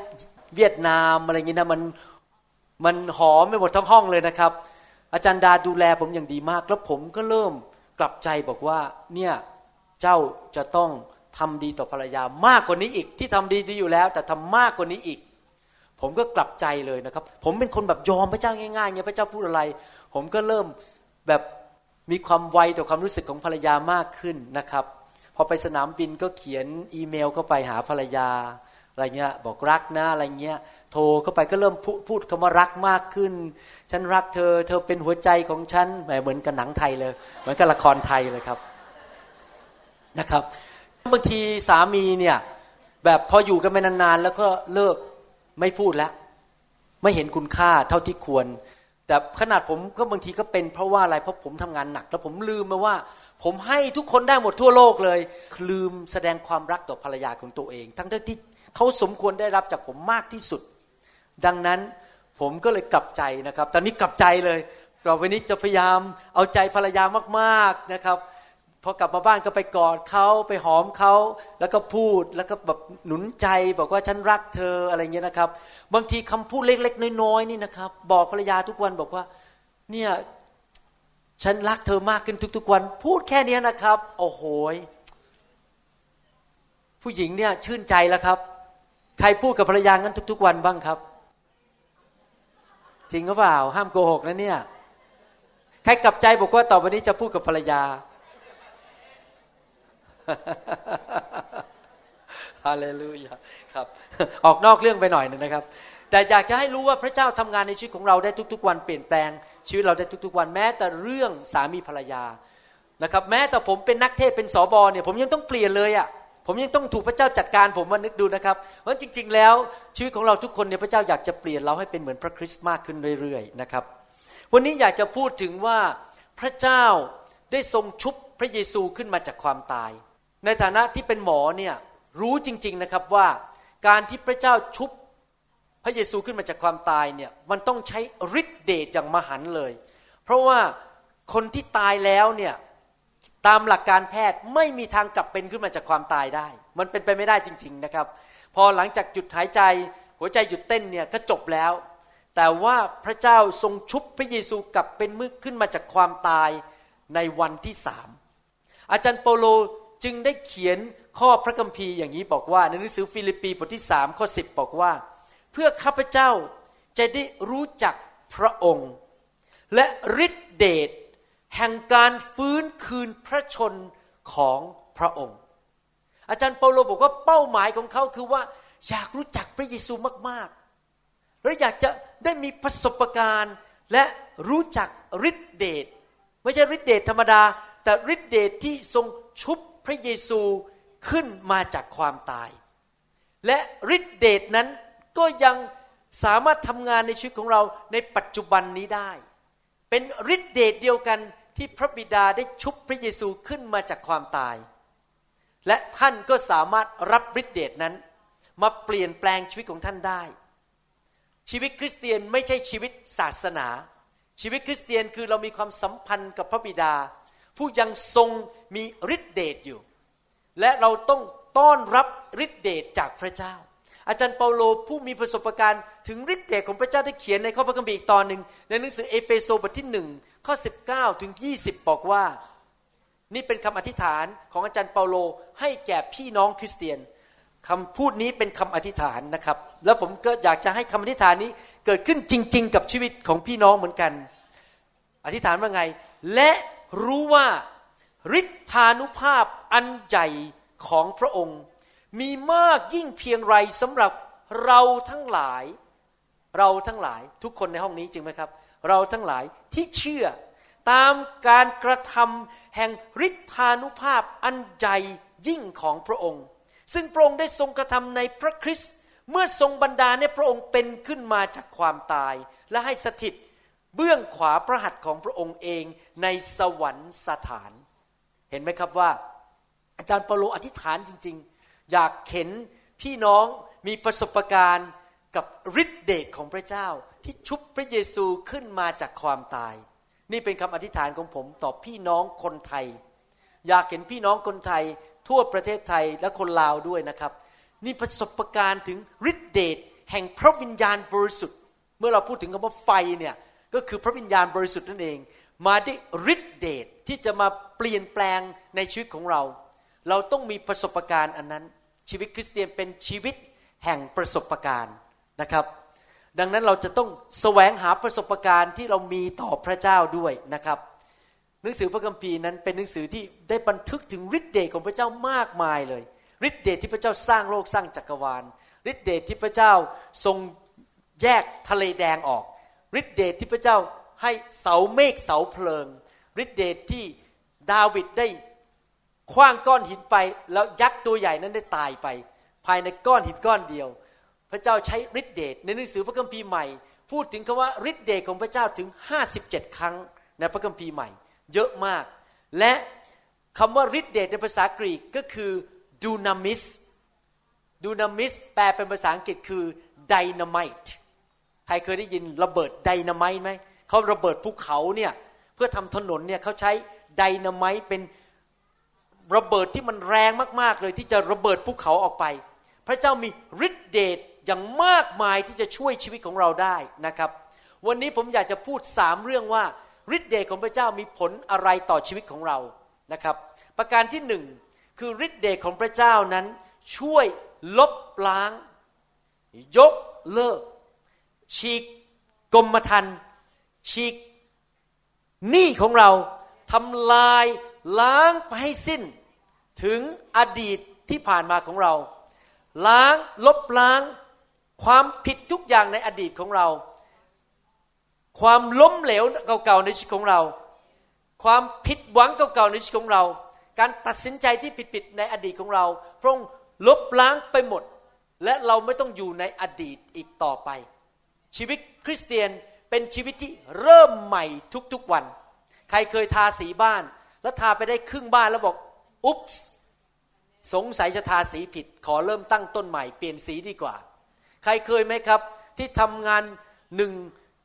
เวียดนามอะไรเงี้ยนะมันมันหอมไปหมดทั้งห้องเลยนะครับ อาจารย์ดาดูแลผมอย่างดีมาก แล้วผมก็เริ่มกลับใจบอกว่าเนี่ยเจ้าจะต้องทำดีต่อภรรยามากกว่านี้อีกที่ทำดีดีอยู่แล้ว แต่ทำมากกว่านี้อีก ผมก็กลับใจเลยนะครับ ผมเป็นคนแบบยอมพระเจ้าง่ายๆเงี้ยพระเจ้าพูดอะไร ผมก็เริ่มแบบ มีความไวต่อความรู้สึกของภรรยามากขึ้นนะครับ พอไปสนามบินก็เขียนอีเมลเข้าไปหาภรรยาอะไรเงี้ยบอกรักนะอะไรเงี้ยโทรเข้าไปก็เริ่มพูดคำว่ารักมากขึ้น ฉันรักเธอ เธอเป็นหัวใจของฉันเหมือนกับหนังไทยเลย เหมือนกับละครไทยเลยครับนะครับบางทีสามีเนี่ยแบบพออยู่กันไปนานๆ แล้วก็เลิกไม่พูดแล้ว ไม่เห็นคุณค่าเท่าที่ควร แต่ขนาดผมก็บางทีก็เป็นเพราะว่าอะไรเพราะผมทำงานหนัก แล้วผมลืมมาว่า ผมให้ทุกคนได้หมดทั่วโลกเลย ลืมแสดงความรักต่อภรรยาของตัวเอง ทั้งที่เขาสมควรได้รับจากผมมากที่สุด ดังนั้นผมก็เลยกลับใจนะครับ ตอนนี้กลับใจเลยต่อไปนี้จะพยายามเอาใจภรรยามากๆนะครับ พอกลับมาบ้านก็ไปกอดเขาไปหอมเขาแล้วก็พูดแล้วก็แบบหนุนใจบอกว่าฉันรักเธออะไรเงี้ยนะครับ บางทีคำพูดเล็กๆน้อยๆนี่นะครับ บอกภรรยาทุกวันบอกว่า เนี่ยฉันรักเธอมากขึ้นทุก ๆ วัน พูดแค่นี้นะครับ โอ้โหผู้หญิงเนี่ยชื่นใจแล้วครับ ใครพูดกับภรรยางั้นทุก ๆ วันบ้างครับ จริงหรือเปล่า ห้ามโกหกนะเนี่ย ใครกลับใจบอกว่าต่อไปนี้จะพูดกับภรรยา ฮาเลลูยาครับ ออกนอกเรื่องไปหน่อยนึงนะครับ แต่อยากจะให้รู้ว่าพระเจ้าทำงานในชีวิตของเราได้ทุก ๆ วันเปลี่ยนแปลง ชีวิตเราได้ทุก ๆ วันแม้แต่เรื่องสามีภรรยานะครับ แม้แต่ผมเป็นนักเทศเป็นสอบอเนี่ย ผมยังต้องเปลี่ยนเลยอะ่ะผมยังต้องถูกพระเจ้าจัดการผมมานึกดูนะครับเพราะจริง ๆ แล้วชีวิตของเราทุกคนเนี่ยพระเจ้าอยากจะเปลี่ยนเราให้เป็นเหมือนพระคริสต์มากขึ้นเรื่อยๆนะครับ วันนี้อยากจะพูดถึงว่าพระเจ้าได้ทรงชุบพระเยซูขึ้นมาจากความตาย ในฐานะที่เป็นหมอเนี่ยรู้จริง ๆนะครับว่าการที่พระเจ้าชุบพระเยซูขึ้นมาจากความตายเนี่ยมันต้องใช้ฤทธิเดชอย่างมหันเลย เพราะว่าคนที่ตายแล้วเนี่ยตามหลักการแพทย์ไม่มีทางกลับเป็นขึ้นมาจากความตายได้ มันเป็นไปไม่ได้จริง ๆนะครับ พอหลังจากหยุดหายใจ หัวใจหยุดเต้นเนี่ยก็จบแล้ว แต่ว่าพระเจ้าทรงชุบพระเยซูกลับเป็นมือขึ้นมาจากความตายในวันที่สามอาจารย์เปโล จึงได้เขียนข้อพระคัมภีร์อย่างนี้บอกว่า ในหนังสือฟิลิปปีบทที่สามข้อสิบบอกว่า เพื่อข้าพเจ้าจะได้รู้จักพระองค์ และฤทธิเดชแห่งการฟื้นคืนพระชนม์ของพระองค์ อาจารย์เปาโลบอกว่าเป้าหมายของเขาคือว่าอยากรู้จักพระเยซูมากๆ และอยากจะได้มีประสบการณ์และรู้จักฤทธิเดชไม่ใช่ฤทธิเดชธรรมดา แต่ฤทธิเดชที่ทรงชุบ พระเยซูขึ้นมาจากความตาย และฤทธิเดชนั้นก็ยังสามารถทำงานในชีวิตของเราในปัจจุบันนี้ได้ เป็นฤทธิเดชเดียวกันที่พระบิดาได้ชุบพระเยซูขึ้นมาจากความตาย และท่านก็สามารถรับฤทธิเดชนั้น มาเปลี่ยนแปลงชีวิตของท่านได้ ชีวิตคริสเตียนไม่ใช่ชีวิตศาสนา ชีวิตคริสเตียนคือเรามีความสัมพันธ์กับพระบิดา ผู้ยังทรงมีฤทธิเดชอยู่ และเราต้องต้อนรับฤทธิเดชจากพระเจ้า อาจารย์เปาโลผู้มีประสบการณ์ถึงฤทธิเดชของพระเจ้าได้เขียนในข้อพระคัมภีร์อีกตอนหนึ่งในหนังสือเอเฟโซบทที่หนึ่งข้อ 19 ถึง 20 บอกว่า นี่เป็นคำอธิษฐานของอาจารย์เปาโลให้แก่พี่น้องคริสเตียนคำพูดนี้เป็นคำอธิษฐานนะครับ แล้วผมก็อยากจะให้คำอธิษฐานนี้เกิดขึ้นจริง ๆ กับชีวิตของพี่น้องเหมือนกัน อธิษฐานว่าไง และ รู้ว่าฤทธานุภาพอันใหญ่ของพระองค์ มีมากยิ่งเพียงไรสำหรับเราทั้งหลาย เราทั้งหลายทุกคนในห้องนี้จริงไหมครับ เราทั้งหลายที่เชื่อตามการกระทำแห่งฤทธานุภาพอันใหญ่ยิ่งของพระองค์ ซึ่งพระองค์ได้ทรงกระทำในพระคริสต์เมื่อทรงบรรดาในพระองค์เป็นขึ้นมาจากความตาย และให้สถิต เบื้องขวาพระหัตถ์ของพระองค์เองในสวรรค์สถาน เห็นไหมครับว่า อาจารย์เปโลอธิษฐานจริง ๆ อยากเห็นพี่น้องมีประสบการณ์กับฤทธิเดชของพระเจ้า ที่ชุบพระเยซูขึ้นมาจากความตาย นี่เป็นคำอธิษฐานของผมต่อพี่น้องคนไทย อยากเห็นพี่น้องคนไทย ทั่วประเทศไทยและคนลาวด้วยนะครับ นี่ประสบการณ์ถึงฤทธิเดชแห่งพระวิญญาณบริสุทธิ์ เมื่อเราพูดถึงคำว่าไฟเนี่ย ก็คือพระวิญญาณบริสุทธิ์นั่นเอง มาได้ฤทธิเดชที่จะมาเปลี่ยนแปลงในชีวิตของเรา เราต้องมีประสบการณ์อันนั้น ชีวิตคริสเตียนเป็นชีวิตแห่งประสบการณ์นะครับ ดังนั้นเราจะต้องแสวงหาประสบการณ์ที่เรามีต่อพระเจ้าด้วยนะครับ หนังสือพระคัมภีร์นั้นเป็นหนังสือที่ได้บันทึกถึงฤทธิเดชของพระเจ้ามากมายเลยฤทธิเดชที่พระเจ้าสร้างโลกสร้างจักรวาลฤทธิเดชที่พระเจ้าทรงแยกทะเลแดงออก ฤทธิเดชที่พระเจ้าให้เสาเมฆเสาเพลิงฤทธิเดชที่ดาวิดได้คว้างก้อนหินไป แล้วยักษ์ตัวใหญ่นั้นได้ตายไป ภายในก้อนหินก้อนเดียว พระเจ้าใช้ฤทธิเดชในหนังสือพระคัมภีร์ใหม่ พูดถึงคำว่าฤทธิเดชของพระเจ้าถึง 57 ครั้งในพระคัมภีร์ใหม่ เยอะมาก และคำว่าฤทธิเดชในภาษากรีกก็คือดูนามิสดูนามิสแปลเป็นภาษาอังกฤษคือไดนามิต ใครเคยได้ยินระเบิดไดนาไมต์ไหมเขาระเบิดภูเขาเนี่ยเพื่อทำถนนเนี่ยเขาใช้ไดนาไมต์เป็นระเบิดที่มันแรงมากๆเลยที่จะระเบิดภูเขาออกไป พระเจ้ามีฤทธิเดชอย่างมากมายที่จะช่วยชีวิตของเราได้นะครับ วันนี้ผมอยากจะพูดสามเรื่องว่าฤทธิเดชของพระเจ้ามีผลอะไรต่อชีวิตของเรานะครับ ประการที่หนึ่งคือฤทธิเดชของพระเจ้านั้นช่วยลบล้าง ยกเลิก ฉีกกรมธรรม์ฉีกหนี้ของเราทำลายล้างไปให้สิ้น ถึงอดีตที่ผ่านมาของเรา ล้างลบล้างความผิดทุกอย่างในอดีตของเรา ความล้มเหลวเก่าๆในชีวิตของเรา ความผิดหวังเก่าๆในชีวิตของเรา การตัดสินใจที่ผิดๆในอดีตของเรา พระองค์ลบล้างไปหมด และเราไม่ต้องอยู่ในอดีตอีกต่อไป ชีวิตคริสเตียนเป็นชีวิตที่เริ่มใหม่ทุกๆวัน ใครเคยทาสีบ้าน แล้วทาไปได้ครึ่งบ้านแล้วบอก อุ๊บส์สงสัยจะทาสีผิด ขอเริ่มตั้งต้นใหม่เปลี่ยนสีดีกว่า ใครเคยไหมครับ ที่ทำงานหนึ่ง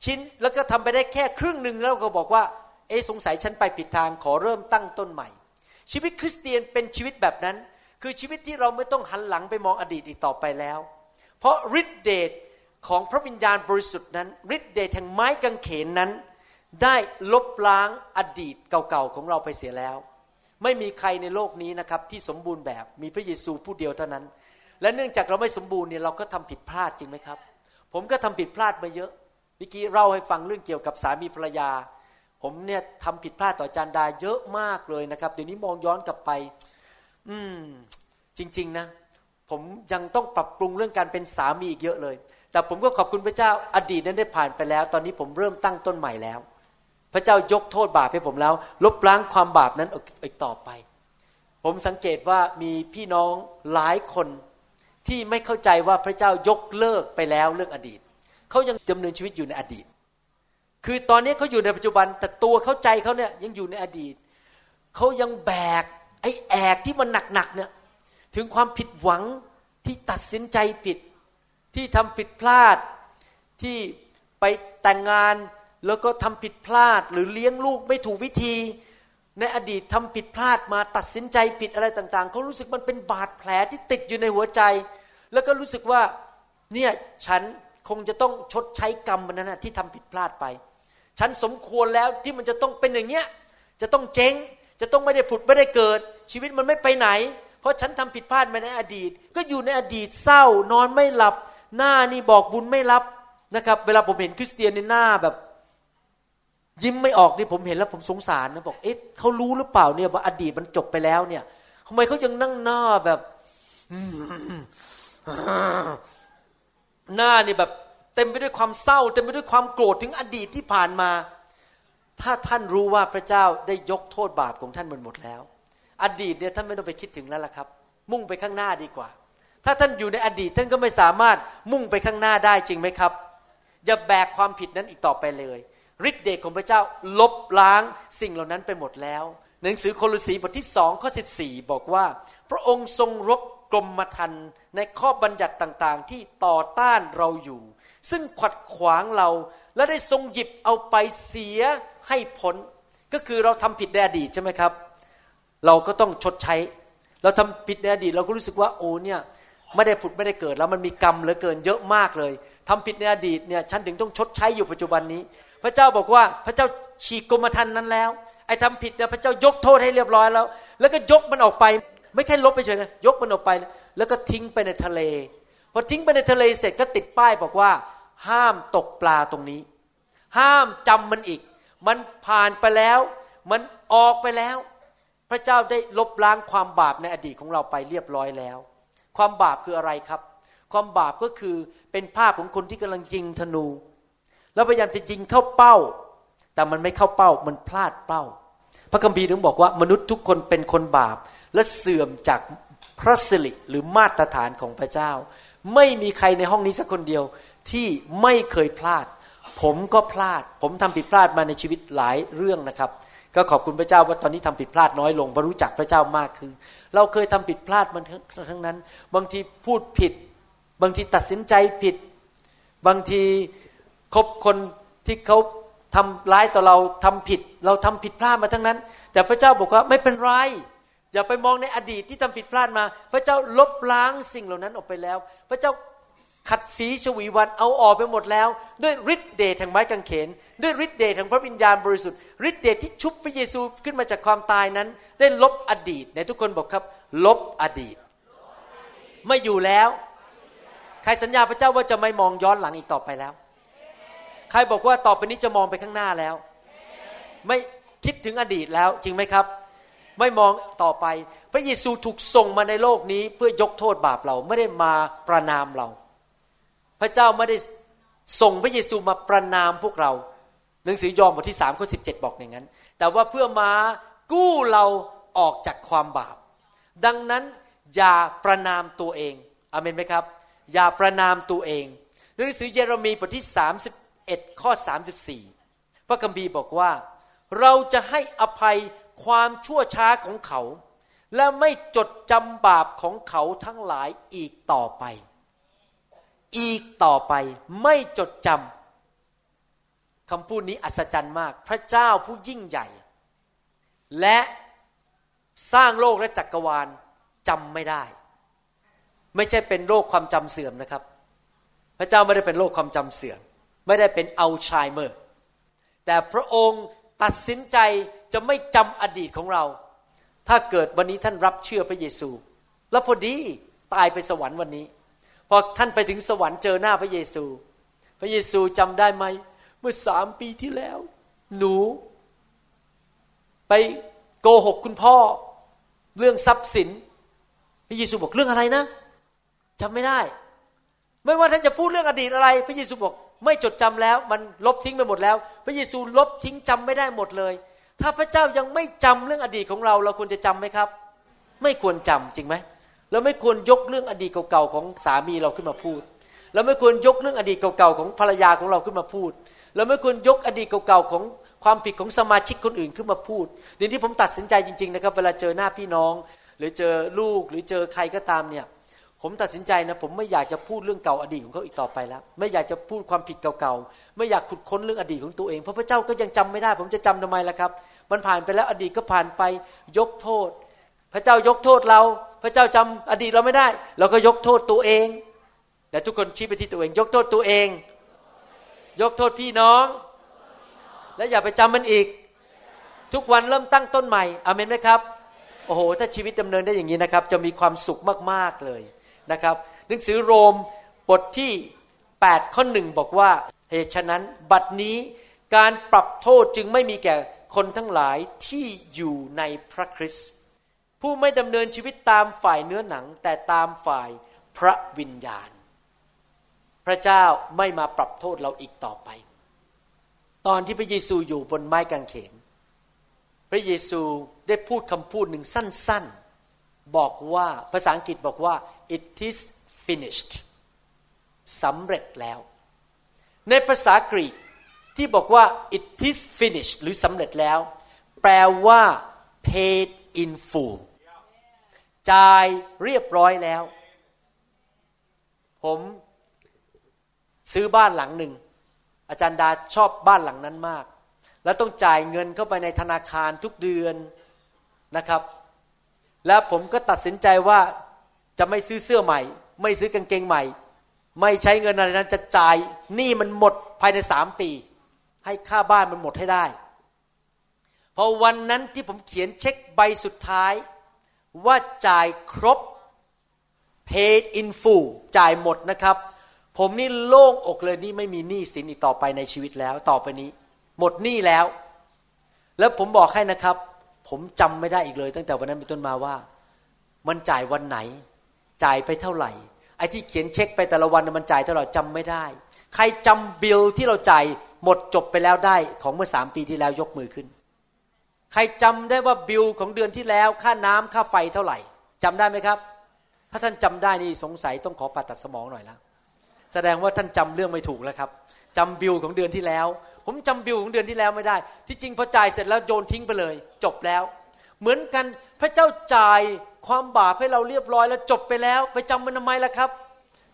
ชิ้นแล้วก็ทำไปได้แค่ครึ่งหนึ่งแล้วก็บอกว่า เอ๊สงสัยฉันไปผิดทางขอเริ่มตั้งต้นใหม่ ชีวิตคริสเตียนเป็นชีวิตแบบนั้น คือชีวิตที่เราไม่ต้องหันหลังไปมองอดีตอีกต่อไปแล้ว เพราะฤทธิเดช ของพระวิญญาณบริสุทธิ์นั้นฤทธิเดชแห่งไม้กางเขนนั้น ได้ลบล้างอดีตเก่าๆของเราไปเสียแล้ว ไม่มีใครในโลกนี้นะครับที่สมบูรณ์แบบมีพระเยซูผู้เดียวเท่านั้น และเนื่องจากเราไม่สมบูรณ์เนี่ยเราก็ทำผิดพลาดจริงไหมครับ ผมก็ทำผิดพลาดมาเยอะเมื่อกี้เล่าให้ฟังเรื่องเกี่ยวกับสามีภรรยา ผมเนี่ยทำผิดพลาดต่อจานดาเยอะมากเลยนะครับเดี๋ยวนี้มองย้อนกลับไป อืมจริง ๆนะ ผมยังต้องปรับปรุงเรื่องการเป็นสามีอีกเยอะเลย แต่ผมก็ขอบคุณพระเจ้าอดีตนั้นได้ผ่านไปแล้ว ตอนนี้ผมเริ่มตั้งต้นใหม่แล้ว พระเจ้ายกโทษบาปให้ผมแล้ว ลบล้างความบาปนั้นอีกต่อไป ผมสังเกตว่ามีพี่น้องหลายคนที่ไม่เข้าใจว่าพระเจ้ายกเลิกไปแล้วเรื่องอดีต เขายังดำเนินชีวิตอยู่ในอดีต คือตอนนี้เขาอยู่ในปัจจุบัน แต่ตัวเขาใจเขาเนี่ยยังอยู่ในอดีต เขายังแบกไอ้แอกที่มันหนักๆเนี่ย ถึงความผิดหวังที่ตัดสินใจผิด ที่ทำผิดพลาดที่ไปแต่งงานแล้วก็ทำผิดพลาดหรือเลี้ยงลูกไม่ถูกวิธี ในอดีตทำผิดพลาดมาตัดสินใจผิดอะไรต่าง ๆเขารู้สึกมันเป็นบาดแผลที่ติดอยู่ในหัวใจ แล้วก็รู้สึกว่าเนี่ยฉันคงจะต้องชดใช้กรรมมันนั้นที่ทำผิดพลาดไป ฉันสมควรแล้วที่มันจะต้องเป็นอย่างเงี้ยจะต้องเจ๊งจะต้องไม่ได้ผุดไม่ได้เกิด ชีวิตมันไม่ไปไหน เพราะฉันทำผิดพลาดมาในอดีต ก็อยู่ในอดีตเศร้านอนไม่หลับ หน้านี่บอกบุญไม่รับนะครับ เวลาผมเห็นคริสเตียนในหน้าแบบ ยิ้มไม่ออกนี่ผมเห็นแล้วผมสงสารนะบอกเอ๊ะเขารู้หรือเปล่าเนี่ยว่าอดีตมันจบไปแล้วเนี่ยทำไมเขายังนั่งหน้าแบบหน้านี่แบบเต็มไปด้วยความเศร้า เต็มไปด้วยความโกรธถึงอดีตที่ผ่านมา ถ้าท่านรู้ว่าพระเจ้าได้ยกโทษบาปของท่านหมันหมดแล้ว อดีตเนี่ยท่านไม่ต้องไปคิดถึงแล้วล่ะครับ มุ่งไปข้างหน้าดีกว่า ถ้าท่านอยู่ในอดีตท่านก็ไม่สามารถมุ่งไปข้างหน้าได้จริงไหมครับ อย่าแบกความผิดนั้นอีกต่อไปเลยฤทธิเดชของพระเจ้าลบล้างสิ่งเหล่านั้นไปหมดแล้ว หนังสือโคลสีบทที่สองข้อ14 บอกว่า พระองค์ทรงรบกรมธรรม์ในข้อบัญญัติต่างๆ ที่ต่อต้านเราอยู่ ซึ่งขัดขวางเราและได้ทรงหยิบเอาไปเสียให้พ้น ก็คือเราทำผิดในอดีตใช่ไหมครับ เราก็ต้องชดใช้ เราทำผิดในอดีตเราก็รู้สึกว่าโอ้เนี่ย ไม่ได้ผุดไม่ได้เกิดแล้วมันมีกรรมเหลือเกินเยอะมากเลยทำผิดในอดีตเนี่ยฉันถึงต้องชดใช้อยู่ปัจจุบันนี้ พระเจ้าบอกว่าพระเจ้าฉีกกรมธรรม์นั้นแล้ว ไอ้ทำผิดเนี่ยพระเจ้ายกโทษให้เรียบร้อยแล้ว แล้วก็ยกมันออกไป ไม่แค่ลบไปเฉยนะยกมันออกไป แล้วก็ทิ้งไปในทะเลพอทิ้งไปในทะเลเสร็จก็ติดป้ายบอกว่า ห้ามตกปลาตรงนี้ ห้ามจำมันอีก มันผ่านไปแล้ว มันออกไปแล้ว พระเจ้าได้ลบล้างความบาปในอดีตของเราไปเรียบร้อยแล้ว ความบาปคืออะไรครับ ความบาปก็คือเป็นภาพของคนที่กำลังยิงธนู แล้วพยายามจะยิงเข้าเป้า แต่มันไม่เข้าเป้ามันพลาดเป้า พระคัมภีร์ถึงบอกว่ามนุษย์ทุกคนเป็นคนบาป และเสื่อมจากพระสิริหรือมาตรฐานของพระเจ้า ไม่มีใครในห้องนี้สักคนเดียวที่ไม่เคยพลาด ผมก็พลาด ผมทำผิดพลาดมาในชีวิตหลายเรื่องนะครับ ก็ขอบคุณพระเจ้าว่าตอนนี้ทำผิดพลาดน้อยลงบรรู้จักพระเจ้ามากขึ้น เราเคยทำผิดพลาดมันทั้งนั้น บางทีพูดผิด บางทีตัดสินใจผิด บางทีคบคนที่เขาทำร้ายต่อเราทำผิด เราทำผิดพลาดมาทั้งนั้น แต่พระเจ้าบอกว่าไม่เป็นไรอย่าไปมองในอดีตที่ทำผิดพลาดมา พระเจ้าลบล้างสิ่งเหล่านั้นออกไปแล้ว พระเจ้า ขัดสีชวีวันเอาออกไปหมดแล้ว ด้วยฤทธิเดชแห่งไม้กางเขน ด้วยฤทธิเดชแห่งพระวิญญาณบริสุทธิ์ฤทธิเดชที่ชุบพระเยซูขึ้นมาจากความตายนั้น ได้ลบอดีตในทุกคนบอกครับ ลบอดีต ไม่อยู่แล้ว ใครสัญญาพระเจ้าว่าจะไม่มองย้อนหลังอีกต่อไปแล้ว ใครบอกว่าต่อไปนี้จะมองไปข้างหน้าแล้ว ไม่คิดถึงอดีตแล้วจริงไหมครับไม่มองต่อไป พระเยซูถูกส่งมาในโลกนี้เพื่อยกโทษบาปเราไม่ได้มาประนามเรา พระเจ้าไม่ได้ส่งพระเยซูมาประนามพวกเรา หนังสือยอห์นบทที่สามข้อสิบเจ็ดบอกอย่างนั้น แต่ว่าเพื่อมากู้เราออกจากความบาป ดังนั้นอย่าประนามตัวเองอเมนไหมครับ อย่าประนามตัวเอง หนังสือเยเรมีบทที่31ข้อ34พระคัมภีร์บอกว่า เราจะให้อภัยความชั่วช้าของเขา และไม่จดจำบาปของเขาทั้งหลายอีกต่อไป อีกต่อไปไม่จดจำคำพูดนี้อัศจรรย์มาก พระเจ้าผู้ยิ่งใหญ่ และสร้างโลกและจักรวาลจำไม่ได้ ไม่ใช่เป็นโรคความจำเสื่อมนะครับ พระเจ้าไม่ได้เป็นโรคความจำเสื่อม ไม่ได้เป็นอัลไชเมอร์ แต่พระองค์ตัดสินใจจะไม่จำอดีตของเรา ถ้าเกิดวันนี้ท่านรับเชื่อพระเยซู แล้วพอดีตายไปสวรรค์วันนี้ พอท่านไปถึงสวรรค์เจอหน้าพระเยซู พระเยซูจำได้ไหม เมื่อสามปีที่แล้ว หนู ไปโกหกคุณพ่อ เรื่องทรัพย์สิน พระเยซูบอกเรื่องอะไรนะจำไม่ได้ ไม่ว่าท่านจะพูดเรื่องอดีตอะไร พระเยซูบอกไม่จดจำแล้ว มันลบทิ้งไปหมดแล้ว พระเยซูลบทิ้งจำไม่ได้หมดเลย ถ้าพระเจ้ายังไม่จำเรื่องอดีตของเรา เราควรจะจำไหมครับ ไม่ควรจำจริงไหม เราไม่ควรยกเรื่องอดีตเก่าๆของสามีเราขึ้นมาพูด เราไม่ควรยกเรื่องอดีตเก่าๆของภรรยาของเราขึ้นมาพูด เราไม่ควรยกอดีตเก่าๆของความผิดของสมาชิกคนอื่นขึ้นมาพูดเดี๋ยวที่ผมตัดสินใจจริงๆนะครับ เวลาเจอหน้าพี่น้อง หรือเจอลูกหรือเจอใครก็ตามเนี่ย ผมตัดสินใจนะ ผมไม่อยากจะพูดเรื่องเก่าอดีตของเขาอีกต่อไปแล้ว ไม่อยากจะพูดความผิดเก่าๆไม่อยากขุดค้นเรื่องอดีตของตัวเองเพราะพระเจ้าก็ยังจำไม่ได้ ผมจะจำทำไมล่ะครับ มันผ่านไปแล้วอดีตก็ผ่านไปยกโทษ พระเจ้ายกโทษเรา พระเจ้าจำอดีตเราไม่ได้ เราก็ยกโทษตัวเองแต่ทุกคนชี้ไปที่ตัวเอง ยกโทษตัวเอง ยกโทษพี่น้อง และอย่าไปจำมันอีก ทุกวันเริ่มตั้งต้นใหม่อเมนไหมครับโอ้โหถ้าชีวิตดำเนินได้อย่างนี้นะครับ จะมีความสุขมากๆเลยนะครับ หนังสือโรมบทที่ 8 ข้อหนึ่งบอกว่าเหตุฉะนั้นบัดนี้การปรับโทษจึงไม่มีแก่คนทั้งหลายที่อยู่ในพระคริสต์ ผู้ไม่ดำเนินชีวิตตามฝ่ายเนื้อหนัง แต่ตามฝ่ายพระวิญญาณ พระเจ้าไม่มาปรับโทษเราอีกต่อไป ตอนที่พระเยซูอยู่บนไม้กางเขน พระเยซูได้พูดคำพูดหนึ่งสั้นๆ บอกว่าภาษาอังกฤษบอกว่า it is finished สำเร็จแล้ว ในภาษากรีกที่บอกว่า it is finished หรือสำเร็จแล้ว แปลว่า paid in full จ่ายเรียบร้อยแล้ว ผมซื้อบ้านหลังหนึ่ง อาจารย์ดาชอบบ้านหลังนั้นมาก แล้วต้องจ่ายเงินเข้าไปในธนาคารทุกเดือนนะครับ แล้วผมก็ตัดสินใจว่าจะไม่ซื้อเสื้อใหม่ ไม่ซื้อกางเกงใหม่ ไม่ใช้เงินอะไรนั้นจะจ่ายหนี้มันหมดภายในสามปี ให้ค่าบ้านมันหมดให้ได้พอวันนั้นที่ผมเขียนเช็คใบสุดท้าย ว่าจ่ายครบ paid in full จ่ายหมดนะครับ ผมนี่โล่งอกเลยนี่ไม่มีหนี้สินอีกต่อไปในชีวิตแล้ว ต่อไปนี้ หมดหนี้แล้ว แล้วผมบอกให้นะครับ ผมจำไม่ได้อีกเลย ตั้งแต่วันนั้นเป็นต้นมาว่า มันจ่ายวันไหน จ่ายไปเท่าไหร่ไอ้ที่เขียนเช็คไปแต่ละวันมันจ่ายเท่าไหร่จำไม่ได้ ใครจำบิลที่เราจ่ายหมดจบไปแล้วได้ของเมื่อสามปีที่แล้วยกมือขึ้น ใครจำได้ว่าบิลของเดือนที่แล้ว ค่าน้ำค่าไฟเท่าไหร่จำได้ไหมครับ ถ้าท่านจำได้นี่สงสัยต้องขอปัดตัดสมองหน่อยแล้วแสดงว่าท่านจำเรื่องไม่ถูกแล้วครับจำบิลของเดือนที่แล้ว ผมจำบิลของเดือนที่แล้วไม่ได้ ที่จริงพอจ่ายเสร็จแล้วโยนทิ้งไปเลย จบแล้ว เหมือนกันพระเจ้าจ่ายความบาปให้เราเรียบร้อยแล้วจบไปแล้ว ไปจำมันทำไมล่ะครับ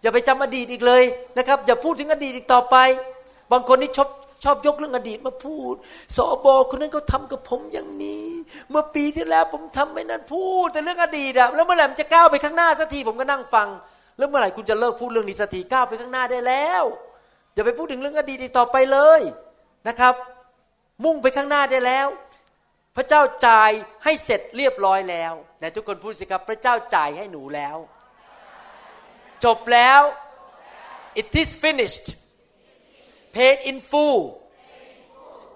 อย่าไปจำอดีตอีกเลยนะครับ อย่าพูดถึงอดีตอีกต่อไป บางคนนี่ชอบ ชอบยกเรื่องอดีตมาพูด สอบอคนนั้นเขาทากับผมอย่างนี้ เมื่อปีที่แล้วผมทำไม่นั่นพูด แต่เรื่องอดีตอะแล้วเมื่อไหร่มันจะก้าวไปข้างหน้าสักทีผมก็นั่งฟัง แล้วเมื่อไหร่คุณจะเลิกพูดเรื่องนี้สักทีก้าวไปข้างหน้าได้แล้วอย่าไปพูดถึงเรื่องอดีตต่อไปเลยนะครับ มุ่งไปข้างหน้าได้แล้ว พระเจ้าจ่ายให้เสร็จเรียบร้อยแล้วไหนทุกคนพูดสิครับพระเจ้าจ่ายให้หนูแล้ว จบแล้ว it is finished paid in full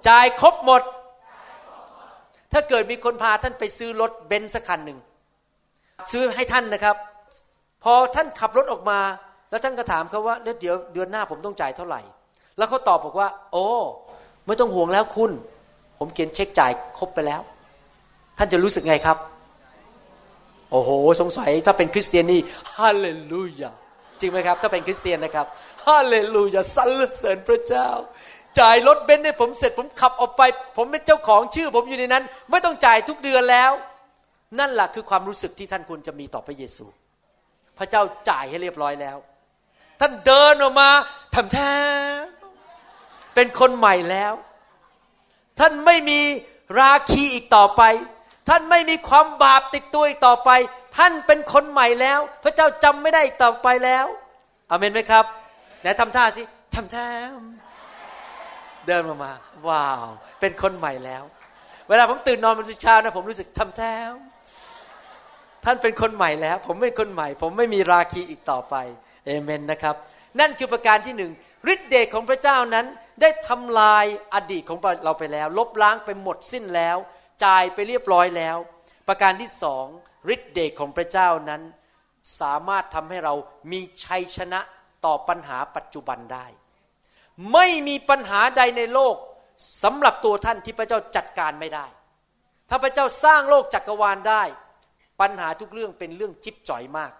จ่ายครบหมด ถ้าเกิดมีคนพาท่านไปซื้อรถเบนซ์สักคันหนึ่ง ซื้อให้ท่านนะครับ พอท่านขับรถออกมา แล้วท่านก็ถามเขาว่าเดี๋ยวเดือนหน้าผมต้องจ่ายเท่าไหร่ แล้วเขาตอบบอกว่า โอ้ไม่ต้องห่วงแล้วคุณ ผมเขียนเช็คจ่ายครบไปแล้ว ท่านจะรู้สึกไงครับ โอ้โห สงสัยถ้าเป็นคริสเตียนนี่ฮาเลลูยา จริงไหมครับ ถ้าเป็นคริสเตียนนะครับฮาเลลูยาสรรเสริญพระเจ้า จ่ายรถเบนซ์ให้ผมเสร็จผมขับออกไป ผมเป็นเจ้าของชื่อ ผมอยู่ในนั้น ไม่ต้องจ่ายทุกเดือนแล้ว นั่นแหละคือความรู้สึกที่ท่านควรจะมีต่อพระเยซู พระเจ้าจ่ายให้เรียบร้อยแล้ว ท่านเดินออกมาทำแท้เป็นคนใหม่แล้ว ท่านไม่มีราคีอีกต่อไป ท่านไม่มีความบาปติดตัวอีกต่อไป ท่านเป็นคนใหม่แล้ว พระเจ้าจำไม่ได้อีกต่อไปแล้วอเมนไหมครับไหนทำท่าสิทำแท้เดินมามา ว้าว เป็นคนใหม่แล้ว เวลาผมตื่นนอนวันเช้านะผมรู้สึกทำแท้ท่านเป็นคนใหม่แล้ว ผมเป็นคนใหม่ ผมไม่มีราคีอีกต่อไปเอเมนนะครับ นั่นคือประการที่หนึ่งฤทธิเดชของพระเจ้านั้นได้ทำลายอดีตของเราไปแล้ว ลบล้างไปหมดสิ้นแล้ว จ่ายไปเรียบร้อยแล้ว ประการที่สองฤทธิเดชของพระเจ้านั้น สามารถทำให้เรามีชัยชนะต่อปัญหาปัจจุบันได้ ไม่มีปัญหาใดในโลกสำหรับตัวท่านที่พระเจ้าจัดการไม่ได้ ถ้าพระเจ้าสร้างโลกจักรวาลได้ ปัญหาทุกเรื่องเป็นเรื่องจิ๊บจ่อยมาก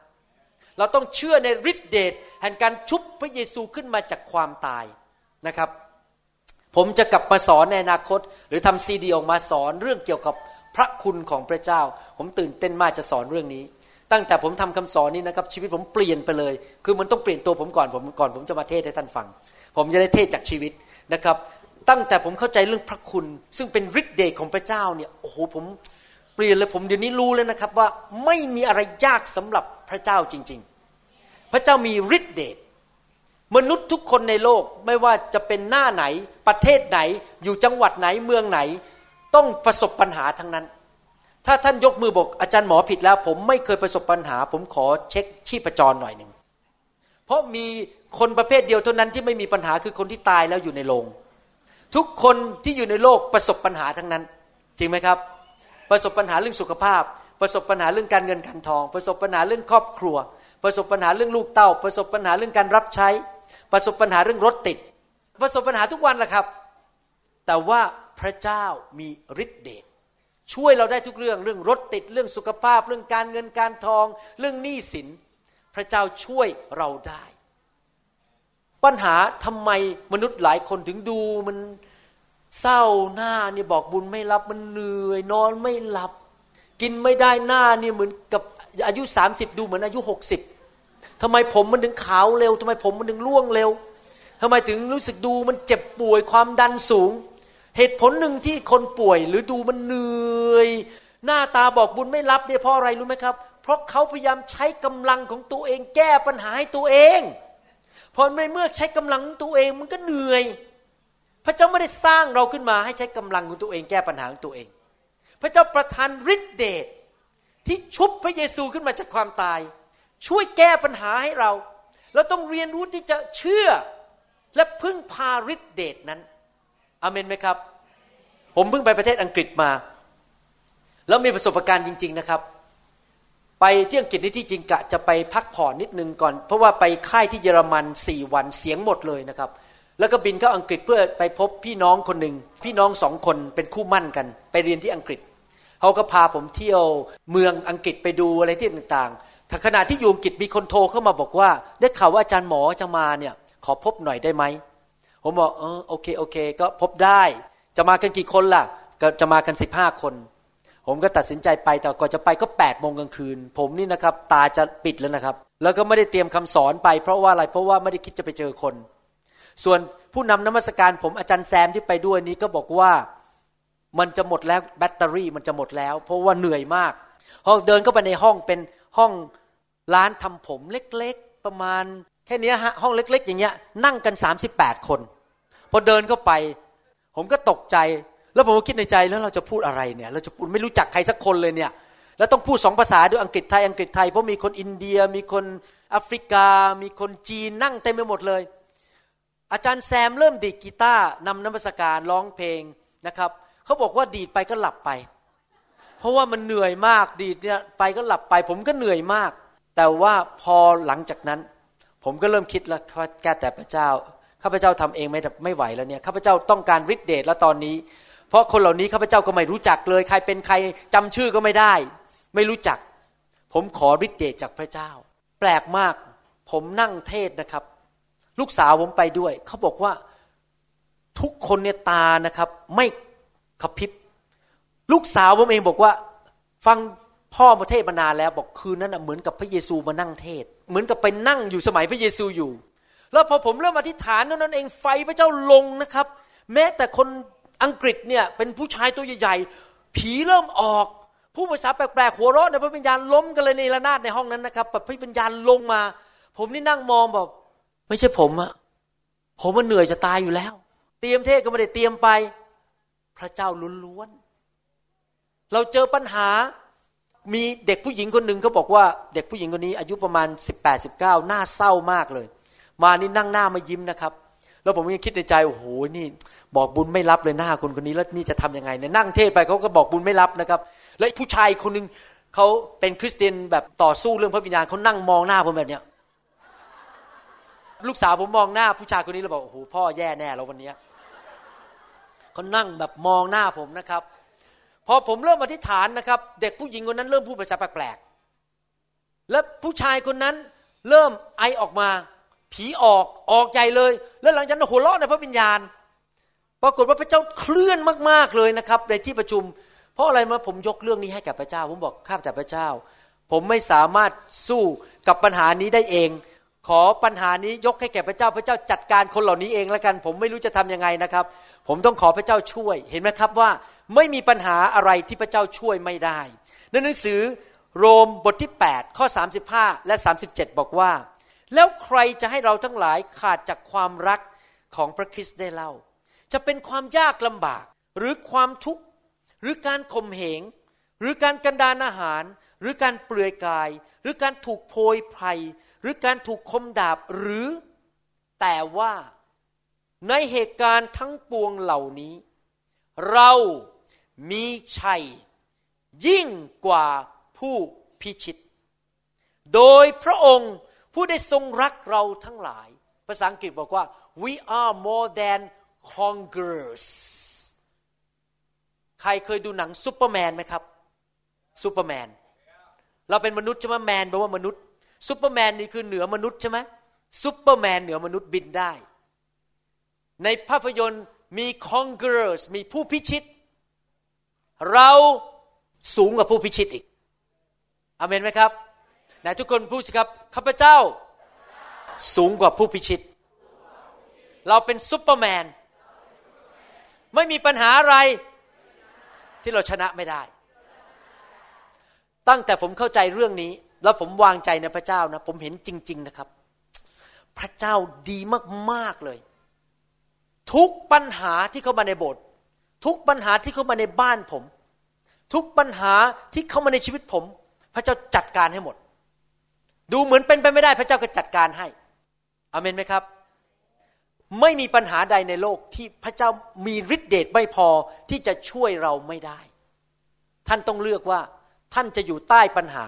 เราต้องเชื่อในฤทธิเดชแห่งการชุบพระเยซูขึ้นมาจากความตายนะครับ ผมจะกลับมาสอนในอนาคต หรือทำซีดีออกมาสอนเรื่องเกี่ยวกับพระคุณของพระเจ้า ผมตื่นเต้นมากจะสอนเรื่องนี้ ตั้งแต่ผมทำคำสอนนี้นะครับ ชีวิตผมเปลี่ยนไปเลย คือมันต้องเปลี่ยนตัวผมก่อนผมก่อนผมจะมาเทศให้ท่านฟัง ผมจะได้เทศจากชีวิตนะครับ ตั้งแต่ผมเข้าใจเรื่องพระคุณ ซึ่งเป็นฤทธิ์เดชของพระเจ้าเนี่ยโอ้โหผมเปลี่ยนเลยผมเดี๋ยวนี้รู้เลยนะครับว่าไม่มีอะไรยากสำหรับพระเจ้าจริง ๆ พระเจ้ามีฤทธิ์เดช มนุษย์ทุกคนในโลกไม่ว่าจะเป็นหน้าไหน ประเทศไหน อยู่จังหวัดไหนเมืองไหน ต้องประสบปัญหาทั้งนั้น ถ้าท่านยกมือบอกอาจารย์หมอผิดแล้ว ผมไม่เคยประสบปัญหา ผมขอเช็คชีพจรหน่อยหนึ่งเพราะมีคนประเภทเดียวเท่านั้นที่ไม่มีปัญหาคือคนที่ตายแล้วอยู่ในโรงทุกคนที่อยู่ในโลกประสบปัญหาทั้งนั้น จริงไหมครับ ประสบปัญหาเรื่องสุขภาพ ประสบปัญหาเรื่องการเงินการทอง ประสบปัญหาเรื่องครอบครัว ประสบปัญหาเรื่องลูกเต้า ประสบปัญหาเรื่องการรับใช้ ประสบปัญหาเรื่องรถติด ประสบปัญหาทุกวันแหละครับ แต่ว่าพระเจ้ามีฤทธิ์เดชช่วยเราได้ทุกเรื่องเรื่องรถติดเรื่องสุขภาพ เรื่องการเงินการทอง เรื่องหนี้สิน พระเจ้าช่วยเราได้ ปัญหาทำไมมนุษย์หลายคนถึงดูมันเศร้าหน้าเนี่ยบอกบุญไม่รับมันเหนื่อยนอนไม่หลับ กินไม่ได้หน้าเนี่ยเหมือนกับอายุ 30 ดูเหมือนอายุ 60 ทำไมผมมันถึงขาวเร็วทำไมผมมันถึงร่วงเร็วทำไมถึงรู้สึกดูมันเจ็บป่วยความดันสูง เหตุผลหนึ่งที่คนป่วยหรือดูมันเหนื่อย หน้าตาบอกบุญไม่รับเนี่ยเพราะอะไรรู้ไหมครับ เพราะเขาพยายามใช้กำลังของตัวเองแก้ปัญหาให้ตัวเองพอในเมื่อใช้กำลังตัวเองมันก็เหนื่อย พระเจ้าไม่ได้สร้างเราขึ้นมาให้ใช้กำลังของตัวเองแก้ปัญหาของตัวเอง พระเจ้าประทานฤทธิเดชที่ชุบพระเยซูขึ้นมาจากความตาย ช่วยแก้ปัญหาให้เรา เราต้องเรียนรู้ที่จะเชื่อและพึ่งพาฤทธิเดชนั้นอเมนไหมครับ ผมเพิ่งไปประเทศอังกฤษมา แล้วมีประสบการณ์จริง ๆนะครับ ไปที่อังกฤษนี่ที่จริงกะจะไปพักผ่อนนิดนึงก่อน เพราะว่าไปค่ายที่เยอรมันสี่วันเสียงหมดเลยนะครับ แล้วก็บินเข้าอังกฤษเพื่อไปพบพี่น้องคนหนึ่งพี่น้องสองคนเป็นคู่มั่นกัน ไปเรียนที่อังกฤษเขาก็พาผมเที่ยวเมืองอังกฤษไปดูอะไรที่ต่าง ถ้าขณะที่อยู่อังกฤษมีคนโทรเข้ามาบอกว่า ได้ข่าวว่าอาจารย์หมอจะมาเนี่ย ขอพบหน่อยได้ไหมผมบอกเออโอเคโอเค ก็พบได้ จะมากันกี่คนล่ะ ก็จะมากันสิบห้าคน ผมก็ตัดสินใจไปแต่ก่อนจะไปก็แปดโมงกลางคืน ผมนี่นะครับ ตาจะปิดแล้วนะครับ แล้วก็ไม่ได้เตรียมคำสอนไป เพราะว่าอะไรเพราะว่าไม่ได้คิดจะไปเจอคน ส่วนผู้นำนมัสการผมอาจารย์แซมที่ไปด้วยนี้ก็บอกว่ามันจะหมดแล้วแบตเตอรี่มันจะหมดแล้ว เพราะว่าเหนื่อยมากพอเดินเข้าไปในห้องเป็นห้อง ร้านทำผมเล็กๆ ประมาณแค่นี้ฮะห้องเล็ก ๆ อย่างเงี้ยนั่งกัน 38 คน พอเดินเข้าไป ผมก็ตกใจ แล้วผมก็คิดในใจแล้วเราจะพูดอะไรเนี่ยเราจะพูดไม่รู้จักใครสักคนเลยเนี่ยแล้วต้องพูดสองภาษาด้วยอังกฤษไทยอังกฤษไทยเพราะมีคนอินเดีย มีคนแอฟริกา มีคนจีนนั่งเต็มไปหมดเลย อาจารย์แซมเริ่มดีดกีตาร์นำนมัสการร้องเพลงนะครับเขาบอกว่าดีดไปก็หลับไป เพราะว่ามันเหนื่อยมากดีดเนี่ยไปก็หลับไป ผมก็เหนื่อยมาก แต่ว่าพอหลังจากนั้น ผมก็เริ่มคิดแล้วว่าแก้แต่พระเจ้าข้าพเจ้าทำเองไม่ไม่ไหวแล้วเนี่ยข้าพเจ้าต้องการฤทธิเดชแล้วตอนนี้ เพราะคนเหล่านี้ข้าพเจ้าก็ไม่รู้จักเลย ใครเป็นใครจำชื่อก็ไม่ได้ ไม่รู้จัก ผมขอฤทธิเดชจากพระเจ้า แปลกมาก ผมนั่งเทศนะครับ ลูกสาวผมไปด้วย เขาบอกว่าทุกคนเนี่ยตานะครับ ไม่ขับพิบ ลูกสาวผมเองบอกว่า ฟัง พ่อมาเทศมานานแล้วบอกคืนนั้นเหมือนกับพระเยซูมานั่งเทศ เหมือนกับไปนั่งอยู่สมัยพระเยซูอยู่ แล้วพอผมเริ่มอธิษฐานนั้นเองไฟพระเจ้าลงนะครับ แม้แต่คนอังกฤษเนี่ยเป็นผู้ชายตัวใหญ่ๆผีเริ่มออกผู้ภาษาแปลกๆหัวเราะในพระวิญญาณล้มกันเลยในระนาดในห้องนั้นนะครับแบบพระวิญญาณลงมา ผมนี่นั่งมองแบอกไม่ใช่ผมอะผมมันเหนื่อยจะตายอยู่แล้ว เตรียมเทศก็ไม่ได้เตรียมไป พระเจ้าล้วนๆเราเจอปัญหา มีเด็กผู้หญิงคนหนึ่งเขาบอกว่าเด็กผู้หญิงคนนี้อายุประมาณ 18 19หน้าเศร้ามากเลย มานี่นั่งหน้ามายิ้มนะครับ แล้วผมก็คิดในใจโอ้โหนี่ บอกบุญไม่รับเลยหน้าคนคนนี้แล้วนี่จะทํำยังไงเนี่ยนั่งเทศไปเขาก็บอกบุญไม่รับนะครับ แล้วผู้ชายคนหนึ่งเขาเป็นคริสเตียนแบบต่อสู้เรื่องพระวิญญาณเขานั่งมองหน้าผมแบบเนี้ยลูกสาวผมมองหน้าผู้ชายคนนี้แล้วบอกโอ้โหพ่อแย่แน่แล้ววันเนี้ยเขานั่งแบบมองหน้าผมนะครับ พอผมเริ่มอธิษฐานนะครับ เด็กผู้หญิงคนนั้นเริ่มพูดภาษาแปลกๆและผู้ชายคนนั้นเริ่มไอออกมา ผีออกออกใหญ่เลย แล้วหลังจากนั้นหัวเราะในพระวิญญาณ ปรากฏว่าพระเจ้าเคลื่อนมากๆเลยนะครับในที่ประชุม เพราะอะไรมาผมยกเรื่องนี้ให้แก่พระเจ้า ผมบอกข้าพเจ้าพระเจ้า ผมไม่สามารถสู้กับปัญหานี้ได้เอง ขอปัญหานี้ยกให้แก่พระเจ้าพระเจ้าจัดการคนเหล่านี้เองแล้วกัน ผมไม่รู้จะทํำยังไงนะครับ ผมต้องขอพระเจ้าช่วยเห็นไหมครับว่า ไม่มีปัญหาอะไรที่พระเจ้าช่วยไม่ได้ในหนังสือโรมบทที่ 8 ข้อ 35 และ 37 บอกว่า แล้วใครจะให้เราทั้งหลายขาดจากความรักของพระคริสต์ได้เล่า จะเป็นความยากลำบากหรือความทุกข์หรือการข่มเหง หรือการกันดานอาหาร หรือการเปลือยกาย หรือการถูกโพยภัย หรือการถูกคมดาบหรือ แต่ว่าในเหตุการณ์ทั้งปวงเหล่านี้ เรา มีชัย ยิ่งกว่าผู้พิชิต โดยพระองค์ผู้ได้ทรงรักเราทั้งหลาย ภาษาอังกฤษบอกว่า we are more than conquerors ใครเคยดูหนังซูเปอร์แมนไหมครับซูเปอร์แมนเราเป็นมนุษย์ใช่ไหม man แปลว่ามนุษย์ซูเปอร์แมนนี่คือเหนือมนุษย์ใช่ไหมซูเปอร์แมนเหนือมนุษย์บินได้ ในภาพยนตร์มี conquerors มีผู้พิชิต เราสูงกว่าผู้พิชิตอีกอาเมนไหมครับไหนทุกคนพูดสิครับข้าพเจ้า สูงกว่าผู้พิชิต เราเป็นซุปเปอร์แมน ไม่มีปัญหาอะไรที่เราชนะไม่ได้ ตั้งแต่ผมเข้าใจเรื่องนี้ แล้วผมวางใจในพระเจ้านะ ผมเห็นจริง ๆนะครับ พระเจ้าดีมาก ๆ เลย ทุกปัญหาที่เข้ามาในโบสถ์ ทุกปัญหาที่เข้ามาในบ้านผม ทุกปัญหาที่เข้ามาในชีวิตผม พระเจ้าจัดการให้หมด ดูเหมือนเป็นไปไม่ได้พระเจ้าก็จัดการให้อเมนไหมครับ ไม่มีปัญหาใดในโลกที่พระเจ้ามีฤทธิเดชไม่พอที่จะช่วยเราไม่ได้ ท่านต้องเลือกว่าท่านจะอยู่ใต้ปัญหา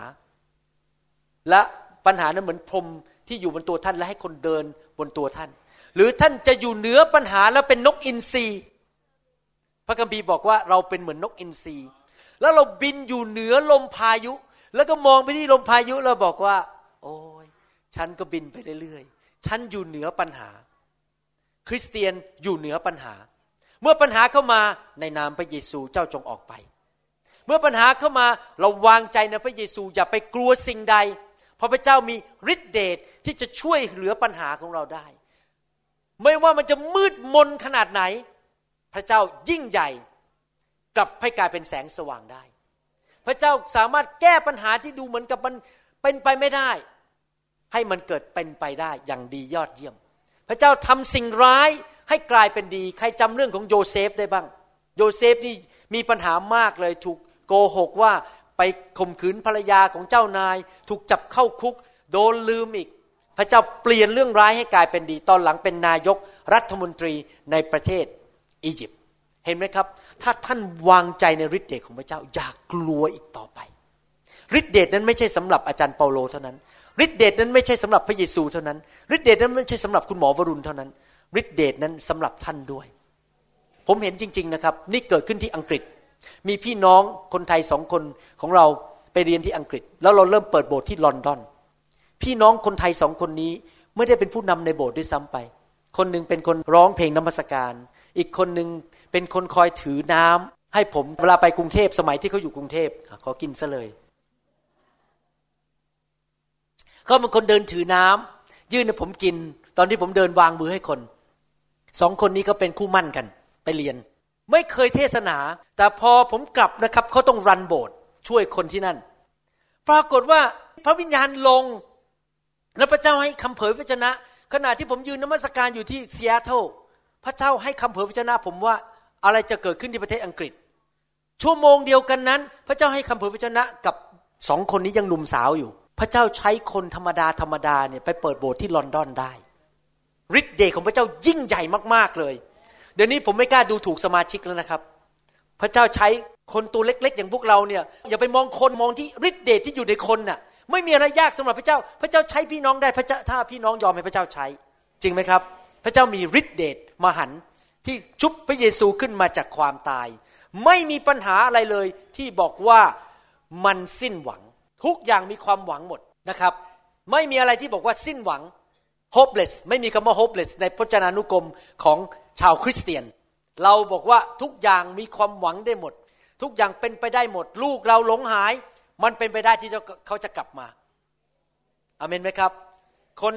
และปัญหานั้นเหมือนพรมที่อยู่บนตัวท่านและให้คนเดินบนตัวท่าน หรือท่านจะอยู่เหนือปัญหาแล้วเป็นนกอินทรี ระคัมภีร์บอกว่าเราเป็นเหมือนนกอินทรีแล้วเราบินอยู่เหนือลมพายุ แล้วก็มองไปที่ลมพายุแล้วบอกว่า โอ้ยฉันก็บินไปเรื่อยๆ ฉันอยู่เหนือปัญหา คริสเตียนอยู่เหนือปัญหา เมื่อปัญหาเข้ามาในนามพระเยซูเจ้าจงออกไป เมื่อปัญหาเข้ามาเราวางใจในพระเยซูอย่าไปกลัวสิ่งใด เพราะพระเจ้ามีฤทธิเดชทที่จะช่วยเหลือปัญหาของเราได้ ไม่ว่ามันจะมืดมนขนาดไหน พระเจ้ายิ่งใหญ่กลับให้กลายเป็นแสงสว่างได้ พระเจ้าสามารถแก้ปัญหาที่ดูเหมือนกับมันเป็นไปไม่ได้ ให้มันเกิดเป็นไปได้อย่างดียอดเยี่ยม พระเจ้าทำสิ่งร้ายให้กลายเป็นดี ใครจำเรื่องของโยเซฟได้บ้าง โยเซฟนี่มีปัญหามากเลยถูกโกหกว่าไปข่มขืนภรรยาของเจ้านาย ถูกจับเข้าคุก โดนลืมอีก พระเจ้าเปลี่ยนเรื่องร้ายให้กลายเป็นดี ตอนหลังเป็นนายกรัฐมนตรีในประเทศ อียิปต์เห็นไหมครับ ถ้าท่านวางใจในฤทธิ์เดชของพระเจ้า อย่ากกลัวอีกต่อไปฤทธิเดชนั้นไม่ใช่สำหรับอาจารย์เปาโลเท่านั้นฤทธิเดชนั้นไม่ใช่สำหรับพระเยซูเท่านั้นฤทธิเดชนั้นไม่ใช่สำหรับคุณหมอวรุณเท่านั้นฤทธิเดชนั้นสำหรับท่านด้วย ผมเห็นจริง ๆนะครับ นี่เกิดขึ้นที่อังกฤษ มีพี่น้องคนไทยสองคนของเราไปเรียนที่อังกฤษ แล้วเราเริ่มเปิดโบสถ์ที่ลอนดอน พี่น้องคนไทยสองคนนี้ไม่ได้เป็นผู้นำในโบสถ์ด้วยซ้ำไป คนหนึ่งเป็นคนร้องเพลงนมัสการ อีกคนหนึ่งเป็นคนคอยถือน้ำให้ผมเวลาไปกรุงเทพสมัยที่เขาอยู่กรุงเทพขอกินซะเลยเขาเป็นคนเดินถือน้ำยื่นให้ผมกิน ตอนที่ผมเดินวางมือให้คนสองคนนี้ก็เป็นคู่หมั้นกัน ไปเรียน ไม่เคยเทศนา แต่พอผมกลับนะครับเขาต้อง run โบสถ์ช่วยคนที่นั่น ปรากฏว่าพระวิญญาณลง และพระเจ้าให้คำเผยพระวจนะ ขณะที่ผมยืนนมัสการอยู่ที่ซีแอตเทิล พระเจ้าให้คำเผยพระวจนะผมว่าอะไรจะเกิดขึ้นที่ประเทศอังกฤษ ชั่วโมงเดียวกันนั้น พระเจ้าให้คำเผยพระชนะกับสองคนนี้ยังหนุ่มสาวอยู่ พระเจ้าใช้คนธรรมดาธรรมดาเนี่ยไปเปิดโบสถ์ที่ลอนดอนได้ฤทธิ์เดชของพระเจ้ายิ่งใหญ่มากๆเลย เดี๋ยวนี้ผมไม่กล้าดูถูกสมาชิกแล้วนะครับ พระเจ้าใช้คนตัวเล็ก ๆ อย่างพวกเราเนี่ยอย่าไปมองคนมองที่ฤทธิ์เดชที่อยู่ในคนน่ะไม่มีอะไรยากสำหรับพระเจ้า พระเจ้าใช้พี่น้องได้พระเจ้าถ้าพี่น้องยอมให้พระเจ้าใช้ จริงไหมครับ พระเจ้ามีฤทธิ์เดช มหันต์ที่ชุบพระเยซูขึ้นมาจากความตาย ไม่มีปัญหาอะไรเลยที่บอกว่ามันสิ้นหวัง ทุกอย่างมีความหวังหมดนะครับ ไม่มีอะไรที่บอกว่าสิ้นหวัง hopeless ไม่มีคำว่า hopeless ในพจนานุกรมของชาวคริสเตียน เราบอกว่าทุกอย่างมีความหวังได้หมด ทุกอย่างเป็นไปได้หมด ลูกเราหลงหาย มันเป็นไปได้ที่เขาจะกลับมาอเมนไหมครับ คน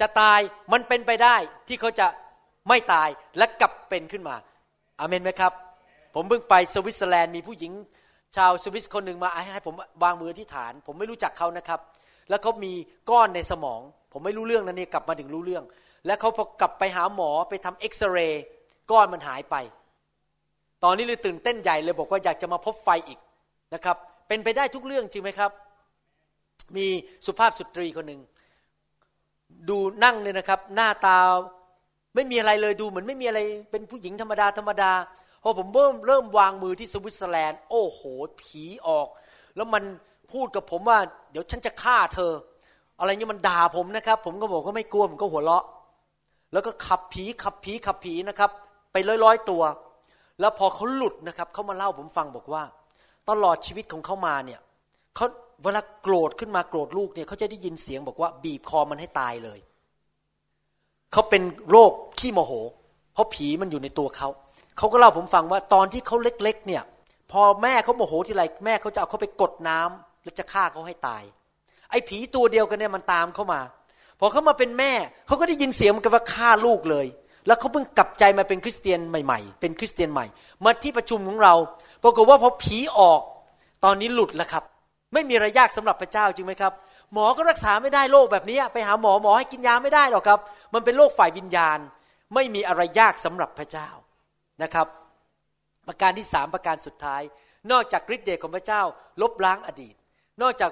จะตายมันเป็นไปได้ที่เขาจะ ไม่ตายและกลับเป็นขึ้นมาอเมนไหมครับ ผมเพิ่งไปสวิตเซอร์แลนด์มีผู้หญิง ชาวสวิสคนหนึ่งมาให้ผมวางมือที่ฐาน ผมไม่รู้จักเขานะครับ แล้วเขามีก้อนในสมอง ผมไม่รู้เรื่องนะนี่กลับมาถึงรู้เรื่อง แล้วเขาพอกลับไปหาหมอไปทำเอ็กซเรย์ก้อนมันหายไป ตอนนี้เลยตื่นเต้นใหญ่เลยบอกว่าอยากจะมาพบไฟอีกนะครับ เป็นไปได้ทุกเรื่องจริงไหมครับ มีสุภาพสตรีคนหนึ่งดูนั่งเลยนะครับ หน้าตา ไม่มีอะไรเลยดูเหมือนไม่มีอะไรเป็นผู้หญิงธรรมดาธรรมดาพอผมเริ่มเริ่มวางมือที่สวิตเซอร์แลนด์โอ้โห ผีออก แล้วมันพูดกับผมว่า เดี๋ยวฉันจะฆ่าเธอ อะไรเงี้ยมันด่าผมนะครับ ผมก็บอกก็ไม่กลัวผมก็หัวเราะ แล้วก็ขับผีขับผีขับผีนะครับ ไปร้อยๆตัว แล้วพอเขาหลุดนะครับเขามาเล่าผมฟังบอกว่า ตลอดชีวิตของเขามาเนี่ยเขาเวลาโกรธขึ้นมาโกรธลูกเนี่ยเขาจะได้ยินเสียงบอกว่าบีบคอมันให้ตายเลย เขาเป็นโรคขี้โมโห เพราะผีมันอยู่ในตัวเขา เขาก็เล่าผมฟังว่าตอนที่เขาเล็กๆ เนี่ย พอแม่เขาโมโหทีไรแม่เขาจะเอาเขาไปกดน้ำแล้วจะฆ่าเขาให้ตาย ไอ้ผีตัวเดียวกันเนี่ยมันตามเข้ามา พอเขามาเป็นแม่เขาก็ได้ยินเสียงมันกันว่าฆ่าลูกเลย แล้วเขาเพิ่งกลับใจมาเป็นคริสเตียนใหม่ๆ เป็นคริสเตียนใหม่มาที่ประชุมของเราปรากฏว่าพอผีออก ตอนนี้หลุดแล้วครับ ไม่มีอะไรยากสำหรับพระเจ้าจริงไหมครับ หมอก็รักษาไม่ได้โรคแบบนี้ไปหาหมอหมอให้กินยาไม่ได้หรอกครับ มันเป็นโรคฝ่ายวิญญาณ ไม่มีอะไรยากสำหรับพระเจ้านะครับ ประการที่สามประการสุดท้าย นอกจากฤทธิ์เดชของพระเจ้าลบล้างอดีต นอกจาก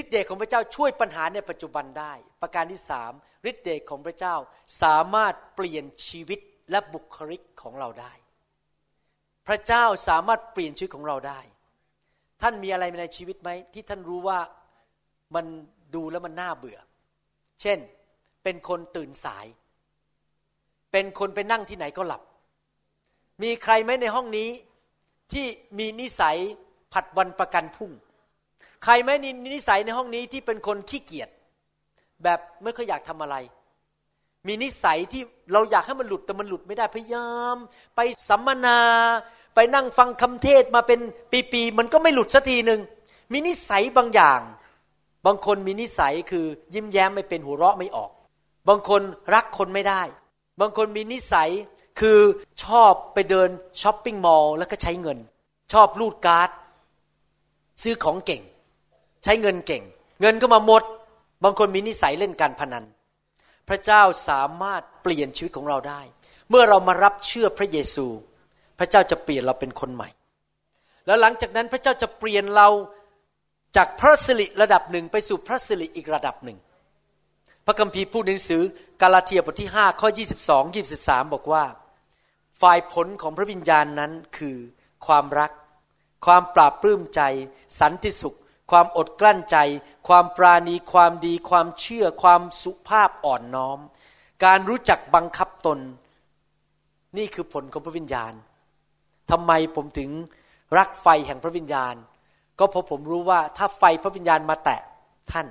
ฤทธิ์เดชของพระเจ้าช่วยปัญหาในปัจจุบันได้ ประการที่สามฤทธิ์เดชของพระเจ้าสามารถเปลี่ยนชีวิตและบุคลิกของเราได้ พระเจ้าสามารถเปลี่ยนชีวิตของเราได้ ท่านมีอะไรในชีวิตไหมที่ท่านรู้ว่า มันดูแล้วมันน่าเบื่อ เช่น เป็นคนตื่นสาย เป็นคนไปนั่งที่ไหนก็หลับ มีใครไหมในห้องนี้ที่มีนิสัยผัดวันประกันพุ่ง ใครไหมในนิสัยในห้องนี้ที่เป็นคนขี้เกียจแบบไม่ค่อยอยากทำอะไร มีนิสัยที่เราอยากให้มันหลุดแต่มันหลุดไม่ได้พยายาม ไปสัมมนา ไปนั่งฟังคำเทศมาเป็นปีๆมันก็ไม่หลุดสักทีหนึ่งมีนิสัยบางอย่าง บางคนมีนิสัยคือยิ้มแย้มไม่เป็นหัวเราะไม่ออก บางคนรักคนไม่ได้ บางคนมีนิสัยคือชอบไปเดินช้อปปิ้งมอลล์แล้วก็ใช้เงิน ชอบรูดการ์ด ซื้อของเก่ง ใช้เงินเก่ง เงินก็มาหมด บางคนมีนิสัยเล่นการพนัน พระเจ้าสามารถเปลี่ยนชีวิตของเราได้ เมื่อเรามารับเชื่อพระเยซู พระเจ้าจะเปลี่ยนเราเป็นคนใหม่ แล้วหลังจากนั้นพระเจ้าจะเปลี่ยนเรา จากพระสิริระดับหนึ่งไปสู่พระสิริอีกระดับหนึ่ง พระคัมภีร์พูดในหนังสือกาลาเทียบทที่ 5 ข้อ 22 23 บอกว่า ฝ่ายผลของพระวิญญาณนั้นคือความรัก ความปราบปลื้มใจ สันติสุข ความอดกลั้นใจ ความปราณีความดี ความเชื่อ ความสุภาพอ่อนน้อม การรู้จักบังคับตน นี่คือผลของพระวิญญาณทำไมผมถึงรักไฟแห่งพระวิญญาณ ก็เพราะผมรู้ว่าถ้าไฟพระวิญญาณมาแตะท่าน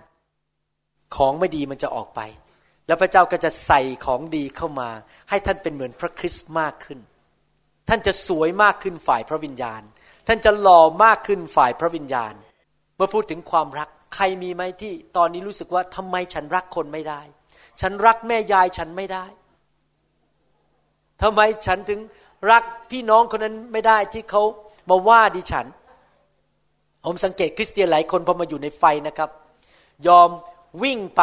ของไม่ดีมันจะออกไป แล้วพระเจ้าก็จะใส่ของดีเข้ามา ให้ท่านเป็นเหมือนพระคริสต์มากขึ้น ท่านจะสวยมากขึ้นฝ่ายพระวิญญาณ ท่านจะหล่อมากขึ้นฝ่ายพระวิญญาณ เมื่อพูดถึงความรักใครมีไหมที่ตอนนี้รู้สึกว่าทำไมฉันรักคนไม่ได้ ฉันรักแม่ยายฉันไม่ได้ทำไมฉันถึงรักพี่น้องคนนั้นไม่ได้ที่เขามาว่าดิฉัน ผมสังเกตคริสเตียนหลายคนพอมาอยู่ในไฟนะครับ ยอมวิ่งไป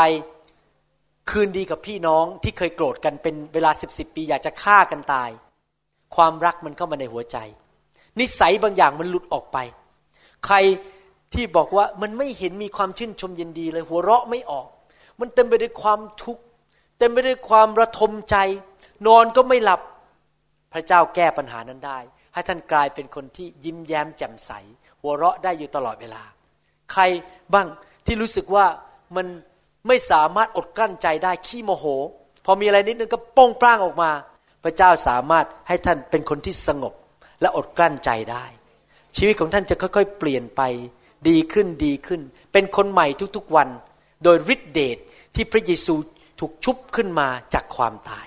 คืนดีกับพี่น้องที่เคยโกรธกันเป็นเวลาสิบสิบปีอยากจะฆ่ากันตาย ความรักมันเข้ามาในหัวใจ นิสัยบางอย่างมันหลุดออกไป ใครที่บอกว่ามันไม่เห็นมีความชื่นชมยินดีเลยหัวเราะไม่ออก มันเต็มไปด้วยความทุกข์เต็มไปด้วยความระทมใจ นอนก็ไม่หลับพระเจ้าแก้ปัญหานั้นได้ ให้ท่านกลายเป็นคนที่ยิ้มแย้มแจ่มใส หัวเราะได้อยู่ตลอดเวลา ใครบ้างที่รู้สึกว่ามันไม่สามารถอดกลั้นใจได้ขี้โมโห พอมีอะไรนิดนึงก็โป้งปร้างออกมา พระเจ้าสามารถให้ท่านเป็นคนที่สงบและอดกลั้นใจได้ ชีวิตของท่านจะค่อยๆ เปลี่ยนไปดีขึ้นดีขึ้น เป็นคนใหม่ทุกๆวัน โดยฤทธิเดชที่พระเยซูถูกชุบขึ้นมาจากความตาย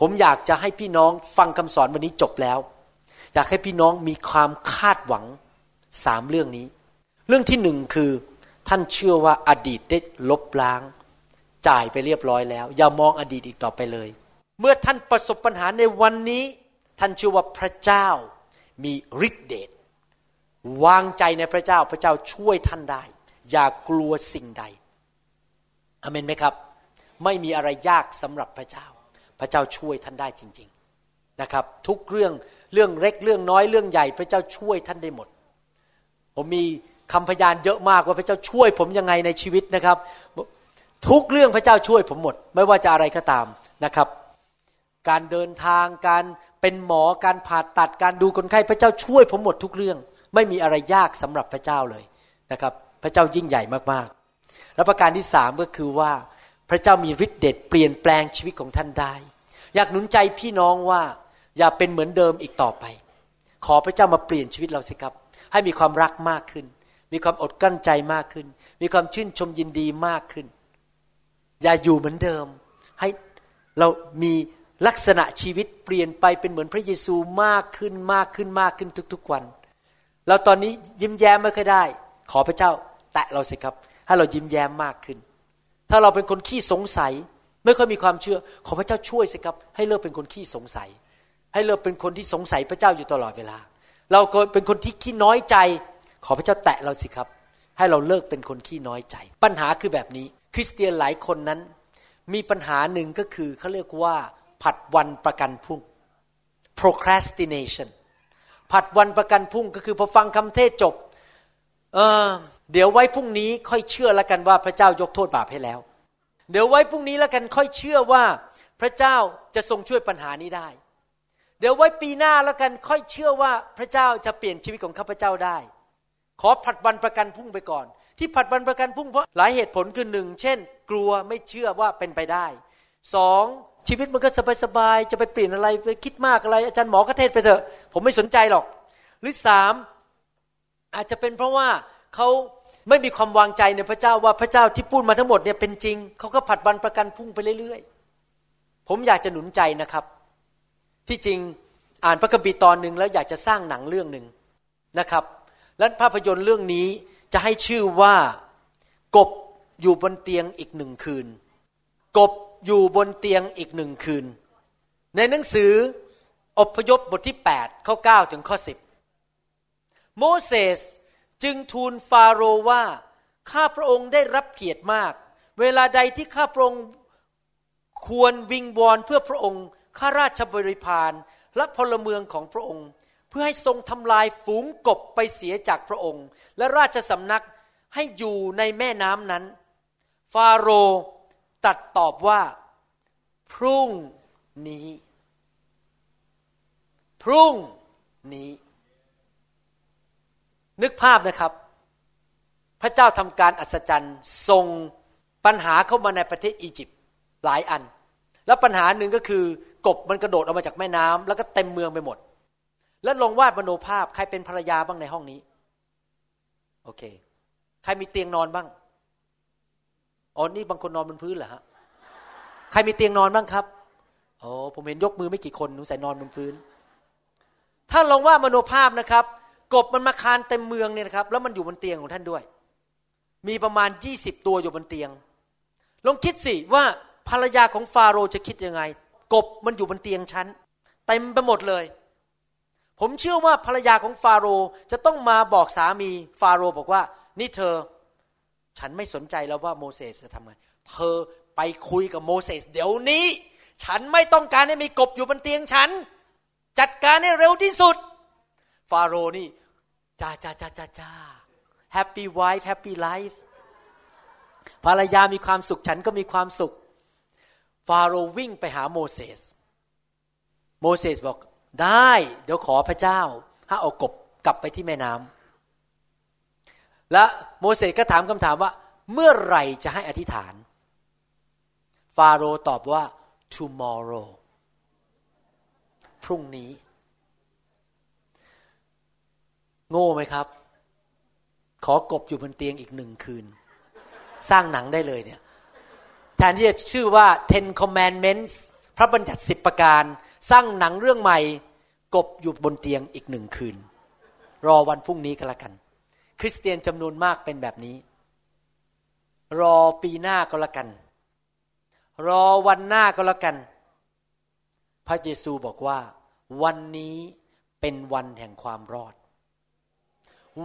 ผมอยากจะให้พี่น้องฟังคำสอนวันนี้จบแล้ว อยากให้พี่น้องมีความคาดหวังสามเรื่องนี้ เรื่องที่หนึ่งคือท่านเชื่อว่าอดีตได้ลบล้าง จ่ายไปเรียบร้อยแล้ว อย่ามองอดีตอีกต่อไปเลย เมื่อท่านประสบปัญหาในวันนี้ ท่านเชื่อว่าพระเจ้ามีฤทธิเดชวางใจในพระเจ้าพระเจ้าช่วยท่านได้ อย่ากลัวสิ่งใดอเมนไหมครับ ไม่มีอะไรยากสำหรับพระเจ้า พระเจ้าช่วยท่านได้จริง ๆนะครับ ทุกเรื่อง เรื่องเล็กเรื่องน้อยเรื่องใหญ่พระเจ้าช่วยท่านได้หมด ผมมีคำพยานเยอะมากว่าพระเจ้าช่วย ผมยังไงในชีวิตนะครับ ทุกเรื่องพระเจ้าช่วยผมหมด ไม่ว่าจะอะไรก็ตามนะครับ การเดินทางการเป็นหมอการผ่าตัดการดูคนไข้พระเจ้าช่วยผมหมดทุกเรื่อง ไม่มีอะไรยากสำหรับพระเจ้าเลยนะครับ พระเจ้ายิ่งใหญ่มากๆ และประการที่สามก็คือว่าพระเจ้ามีฤทธิ์เดชเปลี่ยนแปลงชีวิตของท่านได้ อยากหนุนใจพี่น้องว่า อย่าเป็นเหมือนเดิมอีกต่อไป ขอพระเจ้ามาเปลี่ยนชีวิตเราสิครับ ให้มีความรักมากขึ้น มีความอดกลั้นใจมากขึ้น มีความชื่นชมยินดีมากขึ้น อย่าอยู่เหมือนเดิม ให้เรามีลักษณะชีวิตเปลี่ยนไปเป็นเหมือนพระเยซูมากขึ้นมากขึ้นมากขึ้นทุกๆวัน เราตอนนี้ยิ้มแย้มไม่ค่อยได้ ขอพระเจ้าแตะเราสิครับ ให้เรายิ้มแย้มมากขึ้น ถ้าเราเป็นคนขี้สงสัย ไม่ค่อยมีความเชื่อ ขอพระเจ้าช่วยสิครับ ให้เลิกเป็นคนขี้สงสัย ให้เลิกเป็นคนที่สงสัยพระเจ้าอยู่ตลอดเวลา เราเป็นคนที่ขี้น้อยใจ ขอพระเจ้าแตะเราสิครับ ให้เราเลิกเป็นคนขี้น้อยใจ ปัญหาคือแบบนี้ คริสเตียนหลายคนนั้น มีปัญหาหนึ่งก็คือเขาเรียกว่า ผัดวันประกันพรุ่ง procrastination ผัดวันประกันพรุ่งก็คือพอฟังคำเทศจบเออเดี๋ยวไว้พรุ่งนี้ค่อยเชื่อแล้วกันว่าพระเจ้ายกโทษบาปให้แล้ว เดี๋ยวไว้พรุ่งนี้แล้วกันค่อยเชื่อว่าพระเจ้าจะทรงช่วยปัญหานี้ได้ ดี๋ยวไว้ปีหน้าแล้วกันค่อยเชื่อว่าพระเจ้าจะเปลี่ยนชีวิตของข้าพเจ้าได้ ขอผัดวันประกันพรุ่งไปก่อน ที่ผัดวันประกันพรุ่งเพราะหลายเหตุผลคือหนึ่งเช่น กลัวไม่เชื่อว่าเป็นไปได้สองชีวิตมันก็สบายๆจะไปเปลี่ยนอะไรไปคิดมากอะไร อาจารย์หมอก็เทศไปเถอะ ผมไม่สนใจหรอก หรือสามอาจจะเป็นเพราะว่าเขาไม่มีความวางใจในพระเจ้าว่าพระเจ้าที่พูดมาทั้งหมดเนี่ยเป็นจริงเขาก็ผัดวันประกันพุ่งไปเรื่อยๆ ผมอยากจะหนุนใจนะครับ ที่จริงอ่านพระคัมภีร์ตอนหนึ่งแล้วอยากจะสร้างหนังเรื่องหนึ่งนะครับ และภาพยนตร์เรื่องนี้จะให้ชื่อว่ากบอยู่บนเตียงอีกหนึ่งคืน กบอยู่บนเตียงอีกหนึ่งคืน ในหนังสืออพยพบทที่8ข้อ9ถึงข้อ10 โมเสสจึงทูลฟาโรห์ว่า ข้าพระองค์ได้รับเกียรติมาก เวลาใดที่ข้าพระองค์ควรวิงวอนเพื่อพระองค์ ข้าราชบริพารและพลเมืองของพระองค์ เพื่อให้ทรงทำลายฝูงกบไปเสียจากพระองค์ และราชสำนักให้อยู่ในแม่น้ำนั้น ฟาโรห์ตัดตอบว่า พรุ่งนี้ พรุ่งนี้ นึกภาพนะครับ พระเจ้าทำการอัศจรรย์ส่งปัญหาเข้ามาในประเทศอียิปต์หลายอัน แล้วปัญหาหนึ่งก็คือ กบมันกระโดดออกมาจากแม่น้ำแล้วก็เต็มเมืองไปหมด แล้วลองวาดมโนภาพ ใครเป็นภรรยาบ้างในห้องนี้ โอเค ใครมีเตียงนอนบ้างอ๋อนี่บางคนนอนบนพื้นเหรอฮะใครมีเตียงนอนบ้างครับโอ้ผมเห็นยกมือไม่กี่คนหนูใส่นอนบนพื้น ถ้าลองว่ามโนภาพนะครับ กบมันมาคานเต็มเมืองเนี่ยนะครับ แล้วมันอยู่บนเตียงของท่านด้วย มีประมาณยี่สิบตัวอยู่บนเตียงลองคิดสิว่าภรรยาของฟาโรห์จะคิดยังไง กบมันอยู่บนเตียงฉันเต็มไปหมดเลย ผมเชื่อว่าภรรยาของฟาโรห์จะต้องมาบอกสามีฟาโรห์บอกว่า นี่เธอ ฉันไม่สนใจแล้วว่าโมเสสจะทำไงเธอไปคุยกับโมเสสเดี๋ยวนี้ ฉันไม่ต้องการให้มีกบอยู่บนเตียงฉัน จัดการให้เร็วที่สุด ฟาโรนี่จ้าจ้าจ้าจ้าจ้า happy wife happy life ภรรยามีความสุขฉันก็มีความสุข ฟาโรวิ่งไปหาโมเสส โมเสสบอกได้ เดี๋ยวขอพระเจ้าให้เอากบกลับไปที่แม่น้ำและโมเสสก็ถามคำถามว่า เมื่อไหร่จะให้อธิษฐาน ฟาโรห์ตอบว่า tomorrow พรุ่งนี้ โง่ไหมครับ ขอกบอยู่บนเตียงอีกหนึ่งคืน สร้างหนังได้เลยเนี่ย แทนที่จะชื่อว่า Ten Commandments พระบัญญัติสิบประการ สร้างหนังเรื่องใหม่กบอยู่บนเตียงอีกหนึ่งคืน รอวันพรุ่งนี้ก็แล้วกัน คริสเตียนจำนวนมากเป็นแบบนี้ รอปีหน้าก็แล้วกัน รอวันหน้าก็แล้วกัน พระเยซูบอกว่า วันนี้เป็นวันแห่งความรอด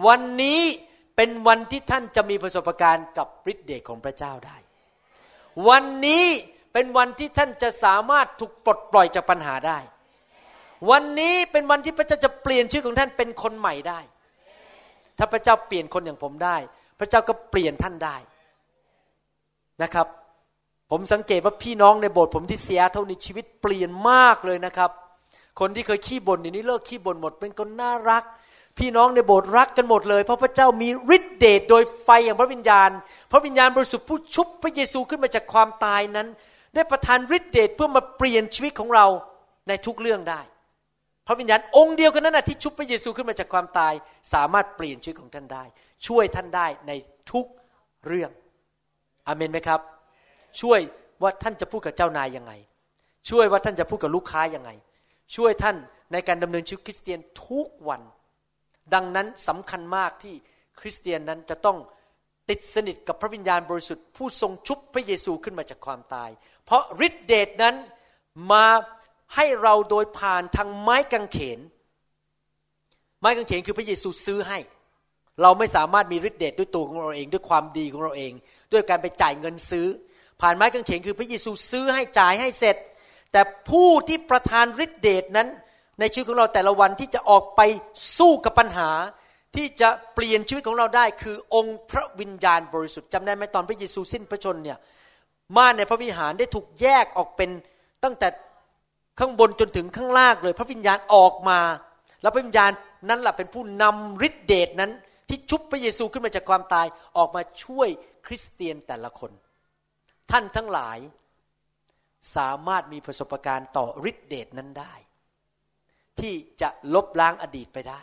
วันนี้เป็นวันที่ท่านจะมีประสบการณ์กับฤทธิเดชของพระเจ้าได้ วันนี้เป็นวันที่ท่านจะสามารถถูกปลดปล่อยจากปัญหาได้ วันนี้เป็นวันที่พระเจ้าจะเปลี่ยนชื่อของท่านเป็นคนใหม่ได้ ถ้าพระเจ้าเปลี่ยนคนอย่างผมได้ พระเจ้าก็เปลี่ยนท่านได้นะครับ ผมสังเกตว่าพี่น้องในโบสถ์ผมที่เสียเท่านี้ชีวิตเปลี่ยนมากเลยนะครับ คนที่เคยขี้บ่นเดี๋ยวนี้เลิกขี้บ่นหมด เป็นคนน่ารัก พี่น้องในโบสถ์รักกันหมดเลย เพราะพระเจ้ามีฤทธิเดชโดยไฟอย่างพระวิญญาณ พระวิญญาณบริสุทธิ์ผู้ชุบพระเยซูขึ้นมาจากความตายนั้น ได้ประทานฤทธิเดชเพื่อมาเปลี่ยนชีวิตของเราในทุกเรื่องได้ พระวิญญาณองค์เดียวกันนั้นนะที่ชุบพระเยซูขึ้นมาจากความตาย สามารถเปลี่ยนชีวิตของท่านได้ ช่วยท่านได้ในทุกเรื่องอเมนไหมครับ ช่วยว่าท่านจะพูดกับเจ้านายยังไง ช่วยว่าท่านจะพูดกับลูกค้ายังไง ช่วยท่านในการดำเนินชีวิตคริสเตียนทุกวัน ดังนั้นสำคัญมากที่คริสเตียนนั้นจะต้องติดสนิทกับพระวิญญาณบริสุทธิ์ผู้ทรงชุบพระเยซูขึ้นมาจากความตาย เพราะฤทธิเดชนั้นมาให้เราโดยผ่านทางไม้กางเขน ไม้กางเขนคือพระเยซูซื้อให้ เราไม่สามารถมีฤทธิเดชด้วยตัวของเราเอง ด้วยความดีของเราเอง ด้วยการไปจ่ายเงินซื้อ ผ่านไม้กางเขนคือพระเยซูซื้อให้จ่ายให้เสร็จ แต่ผู้ที่ประทานฤทธิเดชนั้น ในชีวิตของเราแต่ละวันที่จะออกไปสู้กับปัญหา ที่จะเปลี่ยนชีวิตของเราได้ คือองค์พระวิญญาณบริสุทธิ์จำได้ไหมตอนพระเยซูสิ้นพระชนเนี่ยม่านในพระวิหารได้ถูกแยกออกเป็นตั้งแต่ข้างบนจนถึงข้างล่างเลย พระวิญญาณออกมา แล้วพระวิญญาณนั้นแหละเป็นผู้นำฤทธิเดชนั้น ที่ชุบพระเยซูขึ้นมาจากความตายออกมาช่วยคริสเตียนแต่ละคน ท่านทั้งหลายสามารถมีประสบการณ์ต่อฤทธิเดชนั้นได้ ที่จะลบล้างอดีตไปได้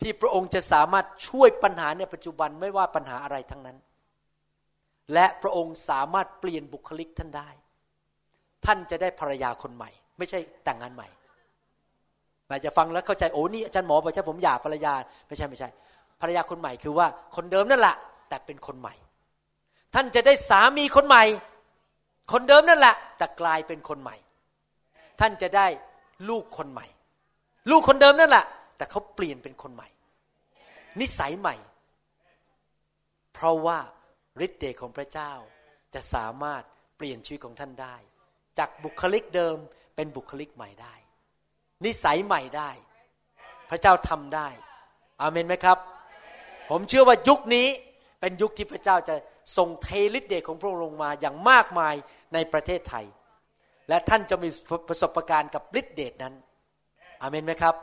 ที่พระองค์จะสามารถช่วยปัญหาในปัจจุบันไม่ว่าปัญหาอะไรทั้งนั้น และพระองค์สามารถเปลี่ยนบุคลิกท่านได้ ท่านจะได้ภรรยาคนใหม่ ไม่ใช่แต่งงานใหม่หมายจะฟังแล้วเข้าใจโอ้นี่อาจารย์หมอบอกใช่ผมหย่าภรรยาไม่ใช่ไม่ใช่ ภรรยาคนใหม่คือว่าคนเดิมนั่นแหละแต่เป็นคนใหม่ ท่านจะได้สามีคนใหม่ คนเดิมนั่นแหละแต่กลายเป็นคนใหม่ ท่านจะได้ลูกคนใหม่ ลูกคนเดิมนั่นแหละ แต่เขาเปลี่ยนเป็นคนใหม่ นิสัยใหม่ เพราะว่าฤทธิ์เดชของพระเจ้าจะสามารถเปลี่ยนชีวิตของท่านได้ จากบุคลิกเดิมเป็นบุคลิกใหม่ได้ นิสัยใหม่ได้ พระเจ้าทำได้อาเมนไหมครับ ผมเชื่อว่ายุคนี้เป็นยุคที่พระเจ้าจะทรงเทฤทธิ์เดชของพระองค์ลงมาอย่างมากมายในประเทศไทย และท่านจะมีประสบการณ์กับฤทธิ์เดชนั้น อาเมนไหมครับ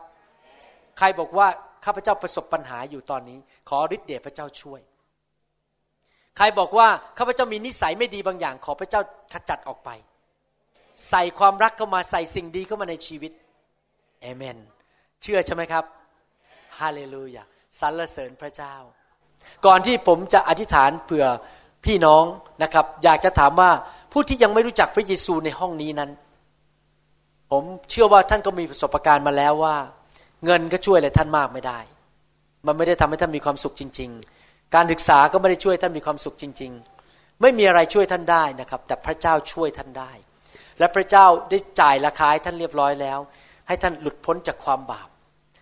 ใครบอกว่าข้าพเจ้าประสบปัญหาอยู่ตอนนี้ ขอฤทธิ์เดชพระเจ้าช่วย ใครบอกว่าข้าพเจ้ามีนิสัยไม่ดีบางอย่าง ขอพระเจ้าขจัดออกไป ใส่ความรักเข้ามาใส่สิ่งดีเข้ามาในชีวิตเอเมน เชื่อใช่ไหมครับฮาเลลูยาสรรเสริญพระเจ้า ก่อนที่ผมจะอธิษฐานเผื่อพี่น้องนะครับ อยากจะถามว่าผู้ที่ยังไม่รู้จักพระเยซูในห้องนี้นั้น ผมเชื่อว่าท่านก็มีประสบการณ์มาแล้วว่า เงินก็ช่วยอะไรท่านมากไม่ได้ มันไม่ได้ทำให้ท่านมีความสุขจริง ๆ การศึกษาก็ไม่ได้ช่วยท่านมีความสุขจริง ๆ ไม่มีอะไรช่วยท่านได้นะครับ แต่พระเจ้าช่วยท่านได้ และพระเจ้าได้จ่ายราคาให้ท่านเรียบร้อยแล้ว ให้ท่านหลุดพ้นจากความบาป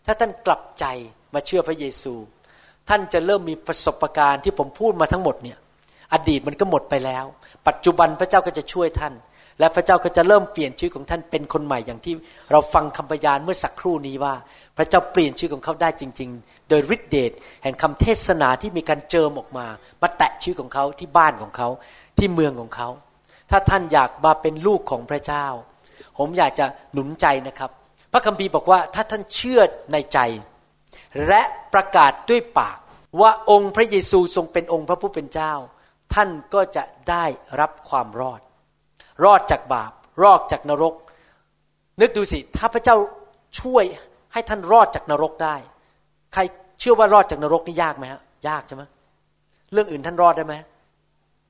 ถ้าท่านกลับใจมาเชื่อพระเยซู ท่านจะเริ่มมีประสบการณ์ที่ผมพูดมาทั้งหมดเนี่ย อดีตมันก็หมดไปแล้ว ปัจจุบันพระเจ้าก็จะช่วยท่าน และพระเจ้าก็จะเริ่มเปลี่ยนชีวิตของท่านเป็นคนใหม่อย่างที่เราฟังคำพยานเมื่อสักครู่นี้ว่า พระเจ้าเปลี่ยนชีวิตของเขาได้จริง ๆ โดยฤทธิเดชแห่งคำเทศนาที่มีการเจิมออกมา มาแตะชีวิตของเขาที่บ้านของเขาที่เมืองของเขา ถ้าท่านอยากมาเป็นลูกของพระเจ้า ผมอยากจะหนุนใจนะครับ พระคัมภีร์บอกว่าถ้าท่านเชื่อในใจ และประกาศด้วยปากว่าองค์พระเยซูทรงเป็นองค์พระผู้เป็นเจ้า ท่านก็จะได้รับความรอด รอดจากบาป รอดจากนรก นึกดูสิ ถ้าพระเจ้าช่วยให้ท่านรอดจากนรกได้ ใครเชื่อว่ารอดจากนรกนี่ยากไหมฮะ ยากใช่ไหมเรื่องอื่นท่านรอดได้ไหม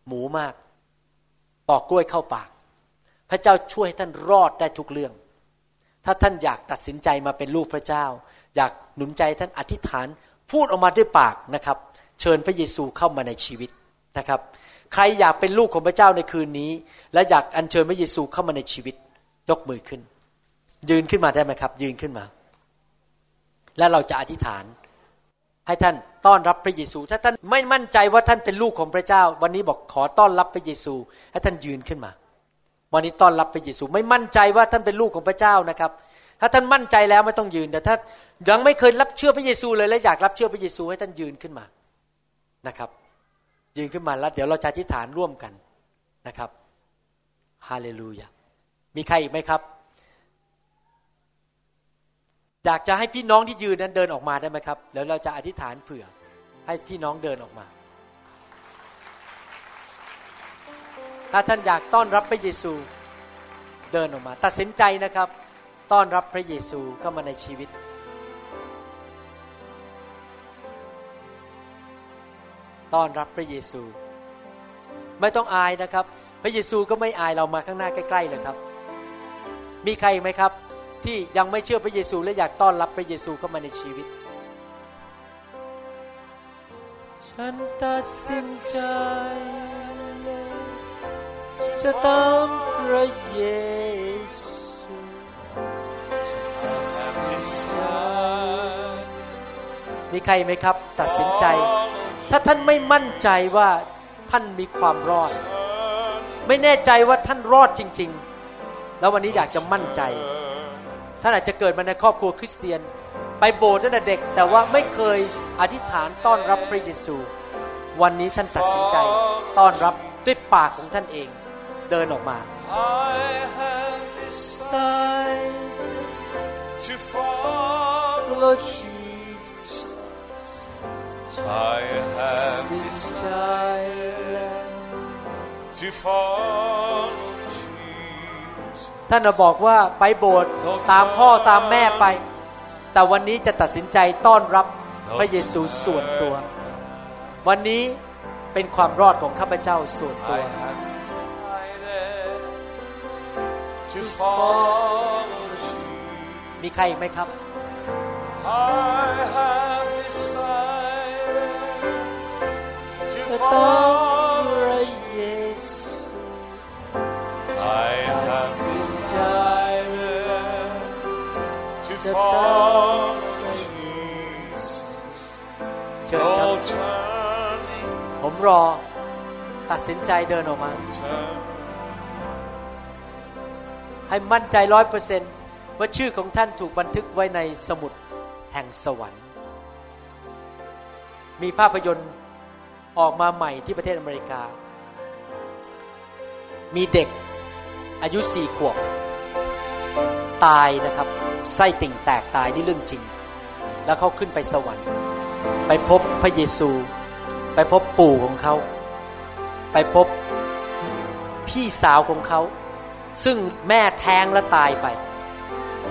หมูมาก ปอกกล้วยเข้าปาก พระเจ้าช่วยให้ท่านรอดได้ทุกเรื่อง ถ้าท่านอยากตัดสินใจมาเป็นลูกพระเจ้า อยากหนุนใจท่านอธิษฐาน พูดออกมาด้วยปากนะครับ เชิญพระเยซูเข้ามาในชีวิต นะครับ ใครอยากเป็นลูกของพระเจ้าในคืนนี้ และอยากอัญเชิญพระเยซูเข้ามาในชีวิต ยกมือขึ้น ยืนขึ้นมาได้ไหมครับ ยืนขึ้นมา และเราจะอธิษฐาน ให้ท่านต้อนรับพระเยซู ถ้าท่านไม่มั่นใจว่าท่านเป็นลูกของพระเจ้า วันนี้บอกขอต้อนรับพระเยซู ให้ท่านยืนขึ้นมา วันนี้ต้อนรับพระเยซู ไม่มั่นใจว่าท่านเป็นลูกของพระเจ้านะครับ ถ้าท่านมั่นใจแล้วไม่ต้องยืนแต่ถ้ายังไม่เคยรับเชื่อพระเยซูเลยและอยากรับเชื่อพระเยซูให้ท่านยืนขึ้นมานะครับ ยืนขึ้นมาแล้วเดี๋ยวเราจะอธิษฐานร่วมกันนะครับฮาเลลูยามีใครอีกไหมครับ อยากจะให้พี่น้องที่ยืนนั้นเดินออกมาได้ไหมครับเดี๋ยวเราจะอธิษฐานเผื่อ ให้พี่น้องเดินออกมา ถ้าท่านอยากต้อนรับพระเยซูเดินออกมา ตัดสินใจนะครับ ต้อนรับพระเยซูเข้ามาในชีวิต ต้อนรับพระเยซู ไม่ต้องอายนะครับ พระเยซูก็ไม่อายเรามาข้างหน้าใกล้ๆเลยครับ มีใครไหมครับ ที่ยังไม่เชื่อพระเยซูและอยากต้อนรับพระเยซูเข้ามาในชีวิต ฉันตัดสินใจ จะตามพระเย มีใครไหมครับ ตัดสินใจ ถ้าท่านไม่มั่นใจว่าท่านมีความรอด ไม่แน่ใจว่าท่านรอดจริง ๆ แล้ววันนี้อยากจะมั่นใจ ท่านอาจจะเกิดมาในครอบครัวคริสเตียน ไปโบสถ์ตั้งแต่เด็ก แต่ว่าไม่เคยอธิษฐานต้อนรับพระเยซู วันนี้ท่านตัดสินใจต้อนรับด้วยปากของท่านเองเดินออกมา I have decided to follow Lord Jesus I have สิ้นใจ decided แล้ว to follow Jesus ท่านน่ะบอกว่าไปโบสถ์ตามพ่อตามแม่ไป แต่วันนี้จะตัดสินใจต้อนรับพระเยซูส่วนตัว วันนี้เป็นความรอดของข้าพเจ้าส่วนตั I ว have decided to follow Jesus มีใครอีกไหมครับ I have ผมรอตัดสินใจเดินออกมา ให้มั่นใจร้อยเปอร์เซนต์ว่าชื่อของท่านถูกบันทึกไว้ในสมุดแห่งสวรรค์ มีภาพยนตร์ ออกมาใหม่ที่ประเทศอเมริกา มีเด็กอายุสี่ขวบ ตายนะครับไส้ติ่งแตกตายนี่เรื่องจริง แล้วเขาขึ้นไปสวรรค์ ไปพบพระเยซู ไปพบปู่ของเขา ไปพบพี่สาวของเขา ซึ่งแม่แท้งและตายไป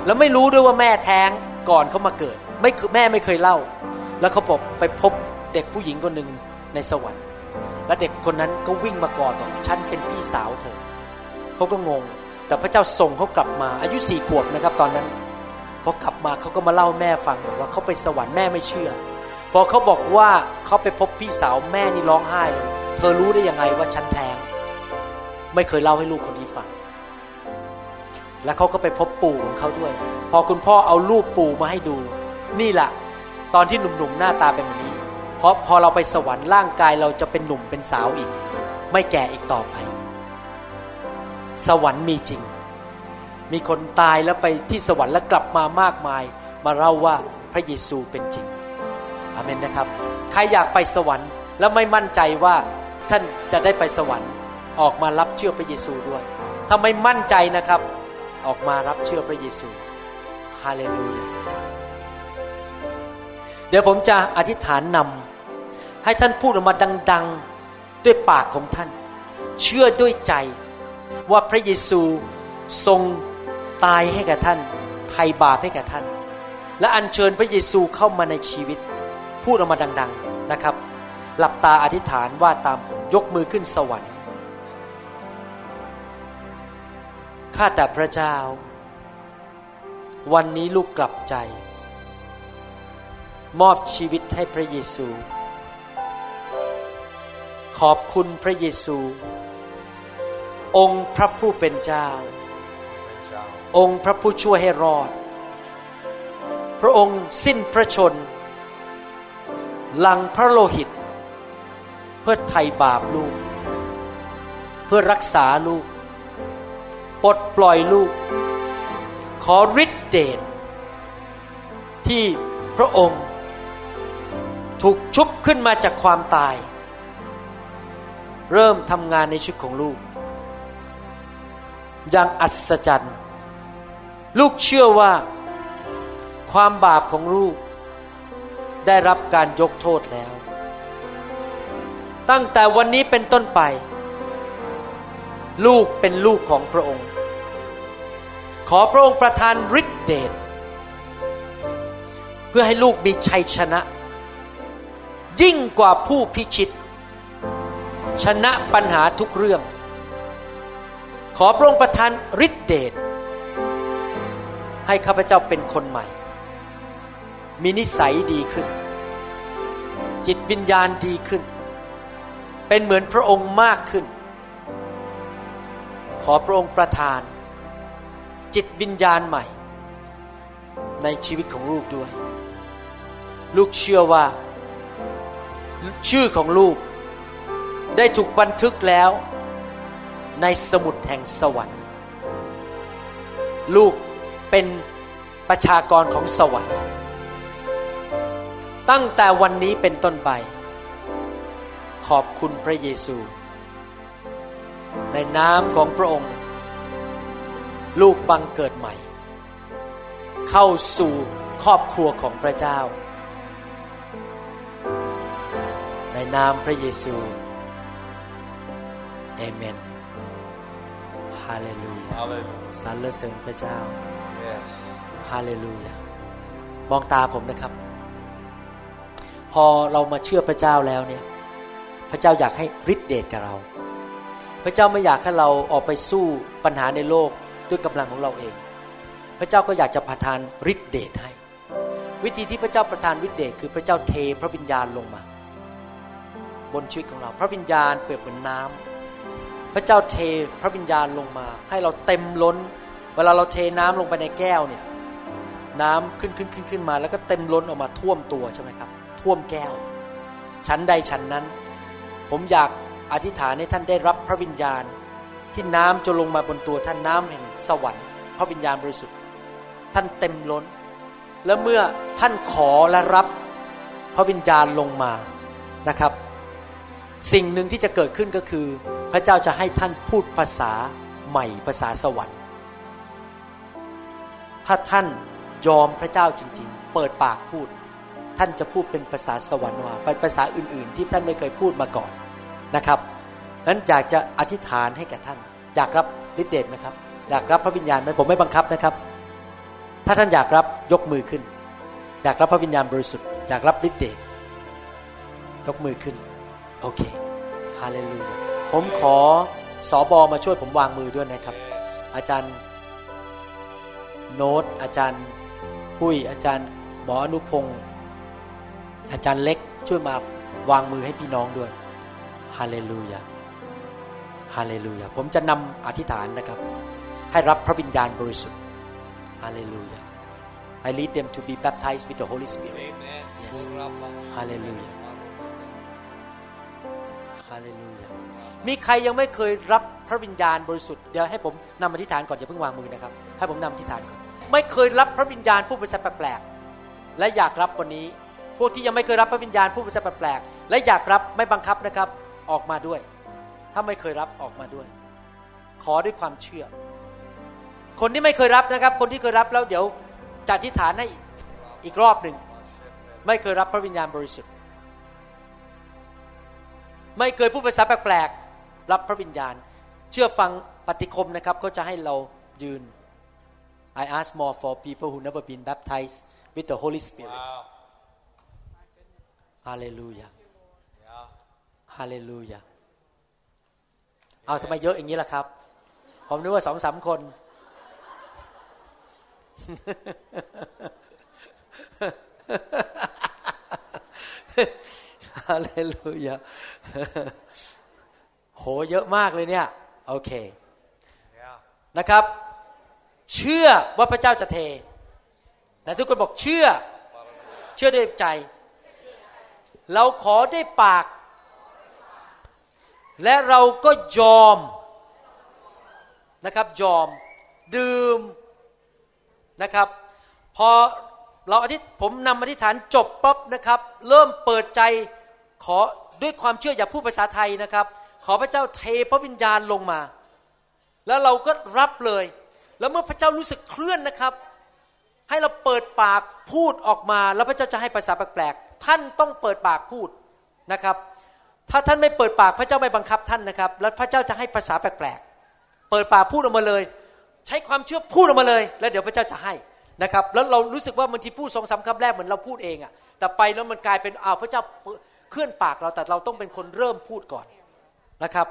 แล้วไม่รู้ด้วยว่าแม่แท้งก่อนเขามาเกิด ไม่แม่ไม่เคยเล่า แล้วเขาบอกไปพบเด็กผู้หญิงคนหนึ่ง ในสวรรค์ และเด็กคนนั้นก็วิ่งมากอดบอกฉันเป็นพี่สาวเธอเขาก็งง แต่พระเจ้าส่งเขากลับมาอายุสี่ขวบนะครับตอนนั้นพอกลับมาเขาก็มาเล่าแม่ฟังบอกว่าเขาไปสวรรค์แม่ไม่เชื่อ พอเขาบอกว่าเขาไปพบพี่สาวแม่นี่ร้องไห้เลยเธอรู้ได้ยังไงว่าฉันแท้งไม่เคยเล่าให้ลูกคนนี้ฟัง แล้วเขาก็ไปพบปู่ของเขาด้วย พอคุณพ่อเอารูปปู่มาให้ดู นี่แหละตอนที่หนุ่มๆหน้าตาเป็นแบบนี้เราะพอเราไปสวรรค์ร่างกายเราจะเป็นหนุ่มเป็นสาวอีก ไม่แก่อีกต่อไป สวรรค์มีจริง มีคนตายแล้วไปที่สวรรค์แล้วกลับมามากมาย มาเล่าว่าพระเยซูเป็นจริงอาเมนนะครับ ใครอยากไปสวรรค์แล้วไม่มั่นใจว่าท่านจะได้ไปสวรรค์ ออกมารับเชื่อพระเยซูด้วย ถ้าไม่มั่นใจนะครับ ออกมารับเชื่อพระเยซูฮาเลลูยาเดี๋ยวผมจะอธิษฐานนำ ให้ท่านพูดออกมาดัง ๆด้วยปากของท่าน เชื่อด้วยใจว่าพระเยซูทรงตายให้กับท่านไถ่บาปให้กับท่าน และอัญเชิญพระเยซูเข้ามาในชีวิต พูดออกมาดัง ๆนะครับ หลับตาอธิษฐานว่าตามผมยกมือขึ้นสวรรค์ข้าแต่พระเจ้า วันนี้ลูกกลับใจ มอบชีวิตให้พระเยซู ขอบคุณพระเยซู องค์พระผู้เป็นเจ้า องค์พระผู้ช่วยให้รอด พระองค์สิ้นพระชน หลังพระโลหิต เพื่อไถ่บาปลูก เพื่อรักษาลูก ปลดปล่อยลูก ขอฤทธิเดชที่พระองค์ถูกชุบขึ้นมาจากความตาย เริ่มทำงานในชีวิตของลูก อย่างอัศจรรย์ ลูกเชื่อว่าความบาปของลูก ได้รับการยกโทษแล้ว ตั้งแต่วันนี้เป็นต้นไป ลูกเป็นลูกของพระองค์ ขอพระองค์ประทานฤทธิเดชเพื่อให้ลูกมีชัยชนะ ยิ่งกว่าผู้พิชิต ชนะปัญหาทุกเรื่อง ขอพระองค์ประทานฤทธิเดชให้ข้าพเจ้าเป็นคนใหม่ มีนิสัยดีขึ้น จิตวิญญาณดีขึ้น เป็นเหมือนพระองค์มากขึ้น ขอพระองค์ประทาน จิตวิญญาณใหม่ ในชีวิตของลูกด้วย ลูกเชื่อว่า ชื่อของลูก ได้ถูกบันทึกแล้วในสมุดแห่งสวรรค์ ลูกเป็นประชากรของสวรรค์ ตั้งแต่วันนี้เป็นต้นไป ขอบคุณพระเยซู ในนามของพระองค์ ลูกบังเกิดใหม่ เข้าสู่ครอบครัวของพระเจ้า ในนามพระเยซู เอเมนฮาเลลูยา Hallelujah. สรรเสริญพระเจ้า Yes. ฮาเลลูยามองตาผมนะครับ พอเรามาเชื่อพระเจ้าแล้วเนี่ย พระเจ้าอยากให้ฤทธิเดชกับเรา พระเจ้าไม่อยากให้เราออกไปสู้ปัญหาในโลกด้วยกำลังของเราเอง พระเจ้าก็อยากจะประทานฤทธิเดชให้ วิธีที่พระเจ้าประทานฤทธิเดชคือพระเจ้าเทพระวิญญาณลงมา บนชีวิตของเรา พระวิญญาณเปรียบเหมือนน้ำ พระเจ้าเทพระวิญญาณลงมา ให้เราเต็มล้น เวลาเราเทน้ำลงไปในแก้วเนี่ยน้ำขึ้นขึ้นขึ้นขึ้นมา แล้วก็เต็มล้นออกมาท่วมตัวใช่ไหมครับ ท่วมแก้ว ชั้นใดชั้นนั้น ผมอยากอธิษฐานให้ท่านได้รับพระวิญญาณ ที่น้ำจะลงมาบนตัวท่านน้ำแห่งสวรรค์ พระวิญญาณบริสุทธิ์ ท่านเต็มล้น และเมื่อท่านขอและรับพระวิญญาณลงมานะครับ สิ่งหนึ่งที่จะเกิดขึ้นก็คือ พระเจ้าจะให้ท่านพูดภาษาใหม่ภาษาสวรรค์ ถ้าท่านยอมพระเจ้าจริง ๆ เปิดปากพูด ท่านจะพูดเป็นภาษาสวรรค์มาเป็นภาษาอื่น ๆ ที่ท่านไม่เคยพูดมาก่อนนะครับนั้นอยากจะอธิษฐานให้แก่ท่าน อยากรับฤทธิ์เดชไหมครับ อยากรับพระวิญญาณไหมผมไม่บังคับนะครับ ถ้าท่านอยากรับยกมือขึ้น อยากรับพระวิญญาณบริสุทธิ์อยากรับฤทธิ์เดชยกมือขึ้น โอเคฮาเลลูยาผมขอสอบอมาช่วยผมวางมือด้วยนะครับ อาจารย์โน้ตอาจารย์ปุ้ยอาจารย์หมออนุพงศ์อาจารย์เล็กช่วยมาวางมือให้พี่น้องด้วยฮาเลลูยาฮาเลลูยาผมจะนำอธิษฐานนะครับ ให้รับพระวิญญาณบริสุทธิ์ฮาเลลูยา I lead them to be baptized with the Holy Spirit Amen. Yes. Hallelujah. าเลลูยามีใครยังไม่เคยรับพระวิญญาณบริสุทธิ์เดี๋ยวให้ผมนำอธิษฐานก่อนอย่าเพิ่งวางมือนะครับ ให้ผมนำอธิษฐานก่อน ไม่เคยรับพระวิญญาณผู้ประเสริฐแปลกๆและอยากรับวันนี้พวกที่ยังไม่เคยรับพระวิญญาณผู้ประเสริฐแปลกๆและอยากรับไม่บังคับนะครับออกมาด้วย ถ้าไม่เคยรับออกมาด้วย ขอด้วยความเชื่อ คนที่ไม่เคยรับนะครับ คนที่เคยรับแล้วเดี๋ยวจะอธิษฐานให้อีกรอบหนึ่งไม่เคยรับพระวิญญาณบริสุทธิ์ ไม่เคยพูดภาษาแปลกๆรับพระวิญญาณ เชื่อฟังปฏิคมนะครับก็จะให้เรายืน I ask more for people who never been baptized with the Holy Spirit Wow. Hallelujah Yeah. Hallelujah เอาทำไมเยอะอย่างนี้ล่ะครับ ผมนึกว่าสองสามคน ฮาเลลูยาโหเยอะมากเลยเนี่ย โอเคนะครับ เชื่อว่าพระเจ้าจะเท แต่ทุกคนบอกเชื่อ เชื่อด้วยใจ เราขอได้ปาก และเราก็ยอมนะครับยอมดื่มนะครับ พอเราอธิษผมนำอธิษฐานจบปั๊บนะครับ เริ่มเปิดใจ ขอด้วยความเชื่ออย่าพูดภาษาไทยนะครับ ขอพระเจ้าเทพระวิญญาณลงมา แล้วเราก็รับเลย แล้วเมื่อพระเจ้ารู้สึกเคลื่อนนะครับ ให้เราเปิดปากพูดออกมา แล้วพระเจ้าจะให้ภาษาแปลกๆท่านต้องเปิดปากพูดนะครับถ้าท่านไม่เปิดปากพระเจ้าไม่บังคับท่านนะครับ แล้วพระเจ้าจะให้ภาษาแปลกๆ เปิดปากพูดออกมาเลย ใช้ความเชื่อพูดออกมาเลย แล้วเดี๋ยวพระเจ้าจะให้นะครับ แล้วเรารู้สึกว่าบางทีพูดสองสามคำแรกเหมือนเราพูดเองอะแต่ไปแล้วมันกลายเป็นอ้าวพระเจ้า เคลื่อนปากเราแต่เราต้องเป็นคนเริ่มพูดก่อนนะครับ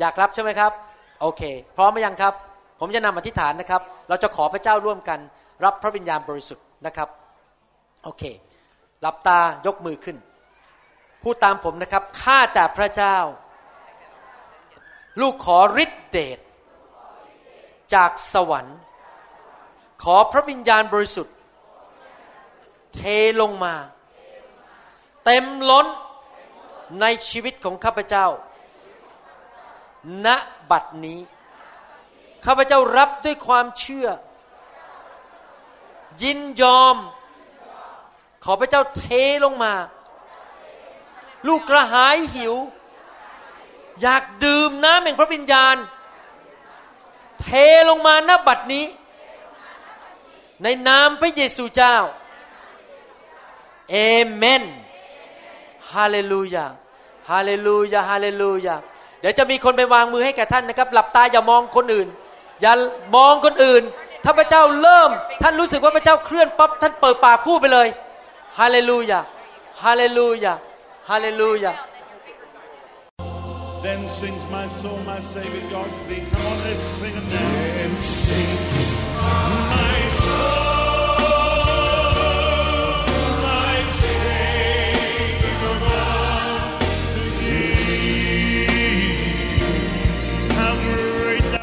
อยากรับใช่ไหมครับโอเค พร้อมไหมยังครับ ผมจะนำอธิษฐานนะครับ เราจะขอพระเจ้าร่วมกัน รับพระวิญญาณบริสุทธิ์นะครับโอเคหลับตายกมือขึ้น พูดตามผมนะครับข้าแต่พระเจ้า ลูกขอฤทธิเดชจากสวรรค์ ขอพระวิญญาณบริสุทธิ์ เทลงมา เต็มล้นในชีวิตของข้าพเจ้า ณ บัดนี้ ข้าพเจ้ารับด้วยความเชื่อ ยินยอม ขอพระเจ้าเทลงมา ลูกกระหายหิว อยากดื่มน้ำแห่งพระวิญญาณ เทลงมาณบัดนี้ ในนามพระเยซูเจ้า เอเมน ฮาเลลูยาฮาเลลูยาฮาเลลูยาเดี๋ยวจะมีคนไปวางมือให้แก่ท่านนะครับ หลับตาอย่ามองคนอื่น อย่ามองคนอื่น ถ้าพระเจ้าเริ่ม ท่านรู้สึกว่าพระเจ้าเคลื่อนปั๊บท่านเปิดปากพูดไปเลยฮาเลลูยาฮาเลลูยาฮาเลลูยา Then sings my soul, my Savior God thee. Come on, let's sing it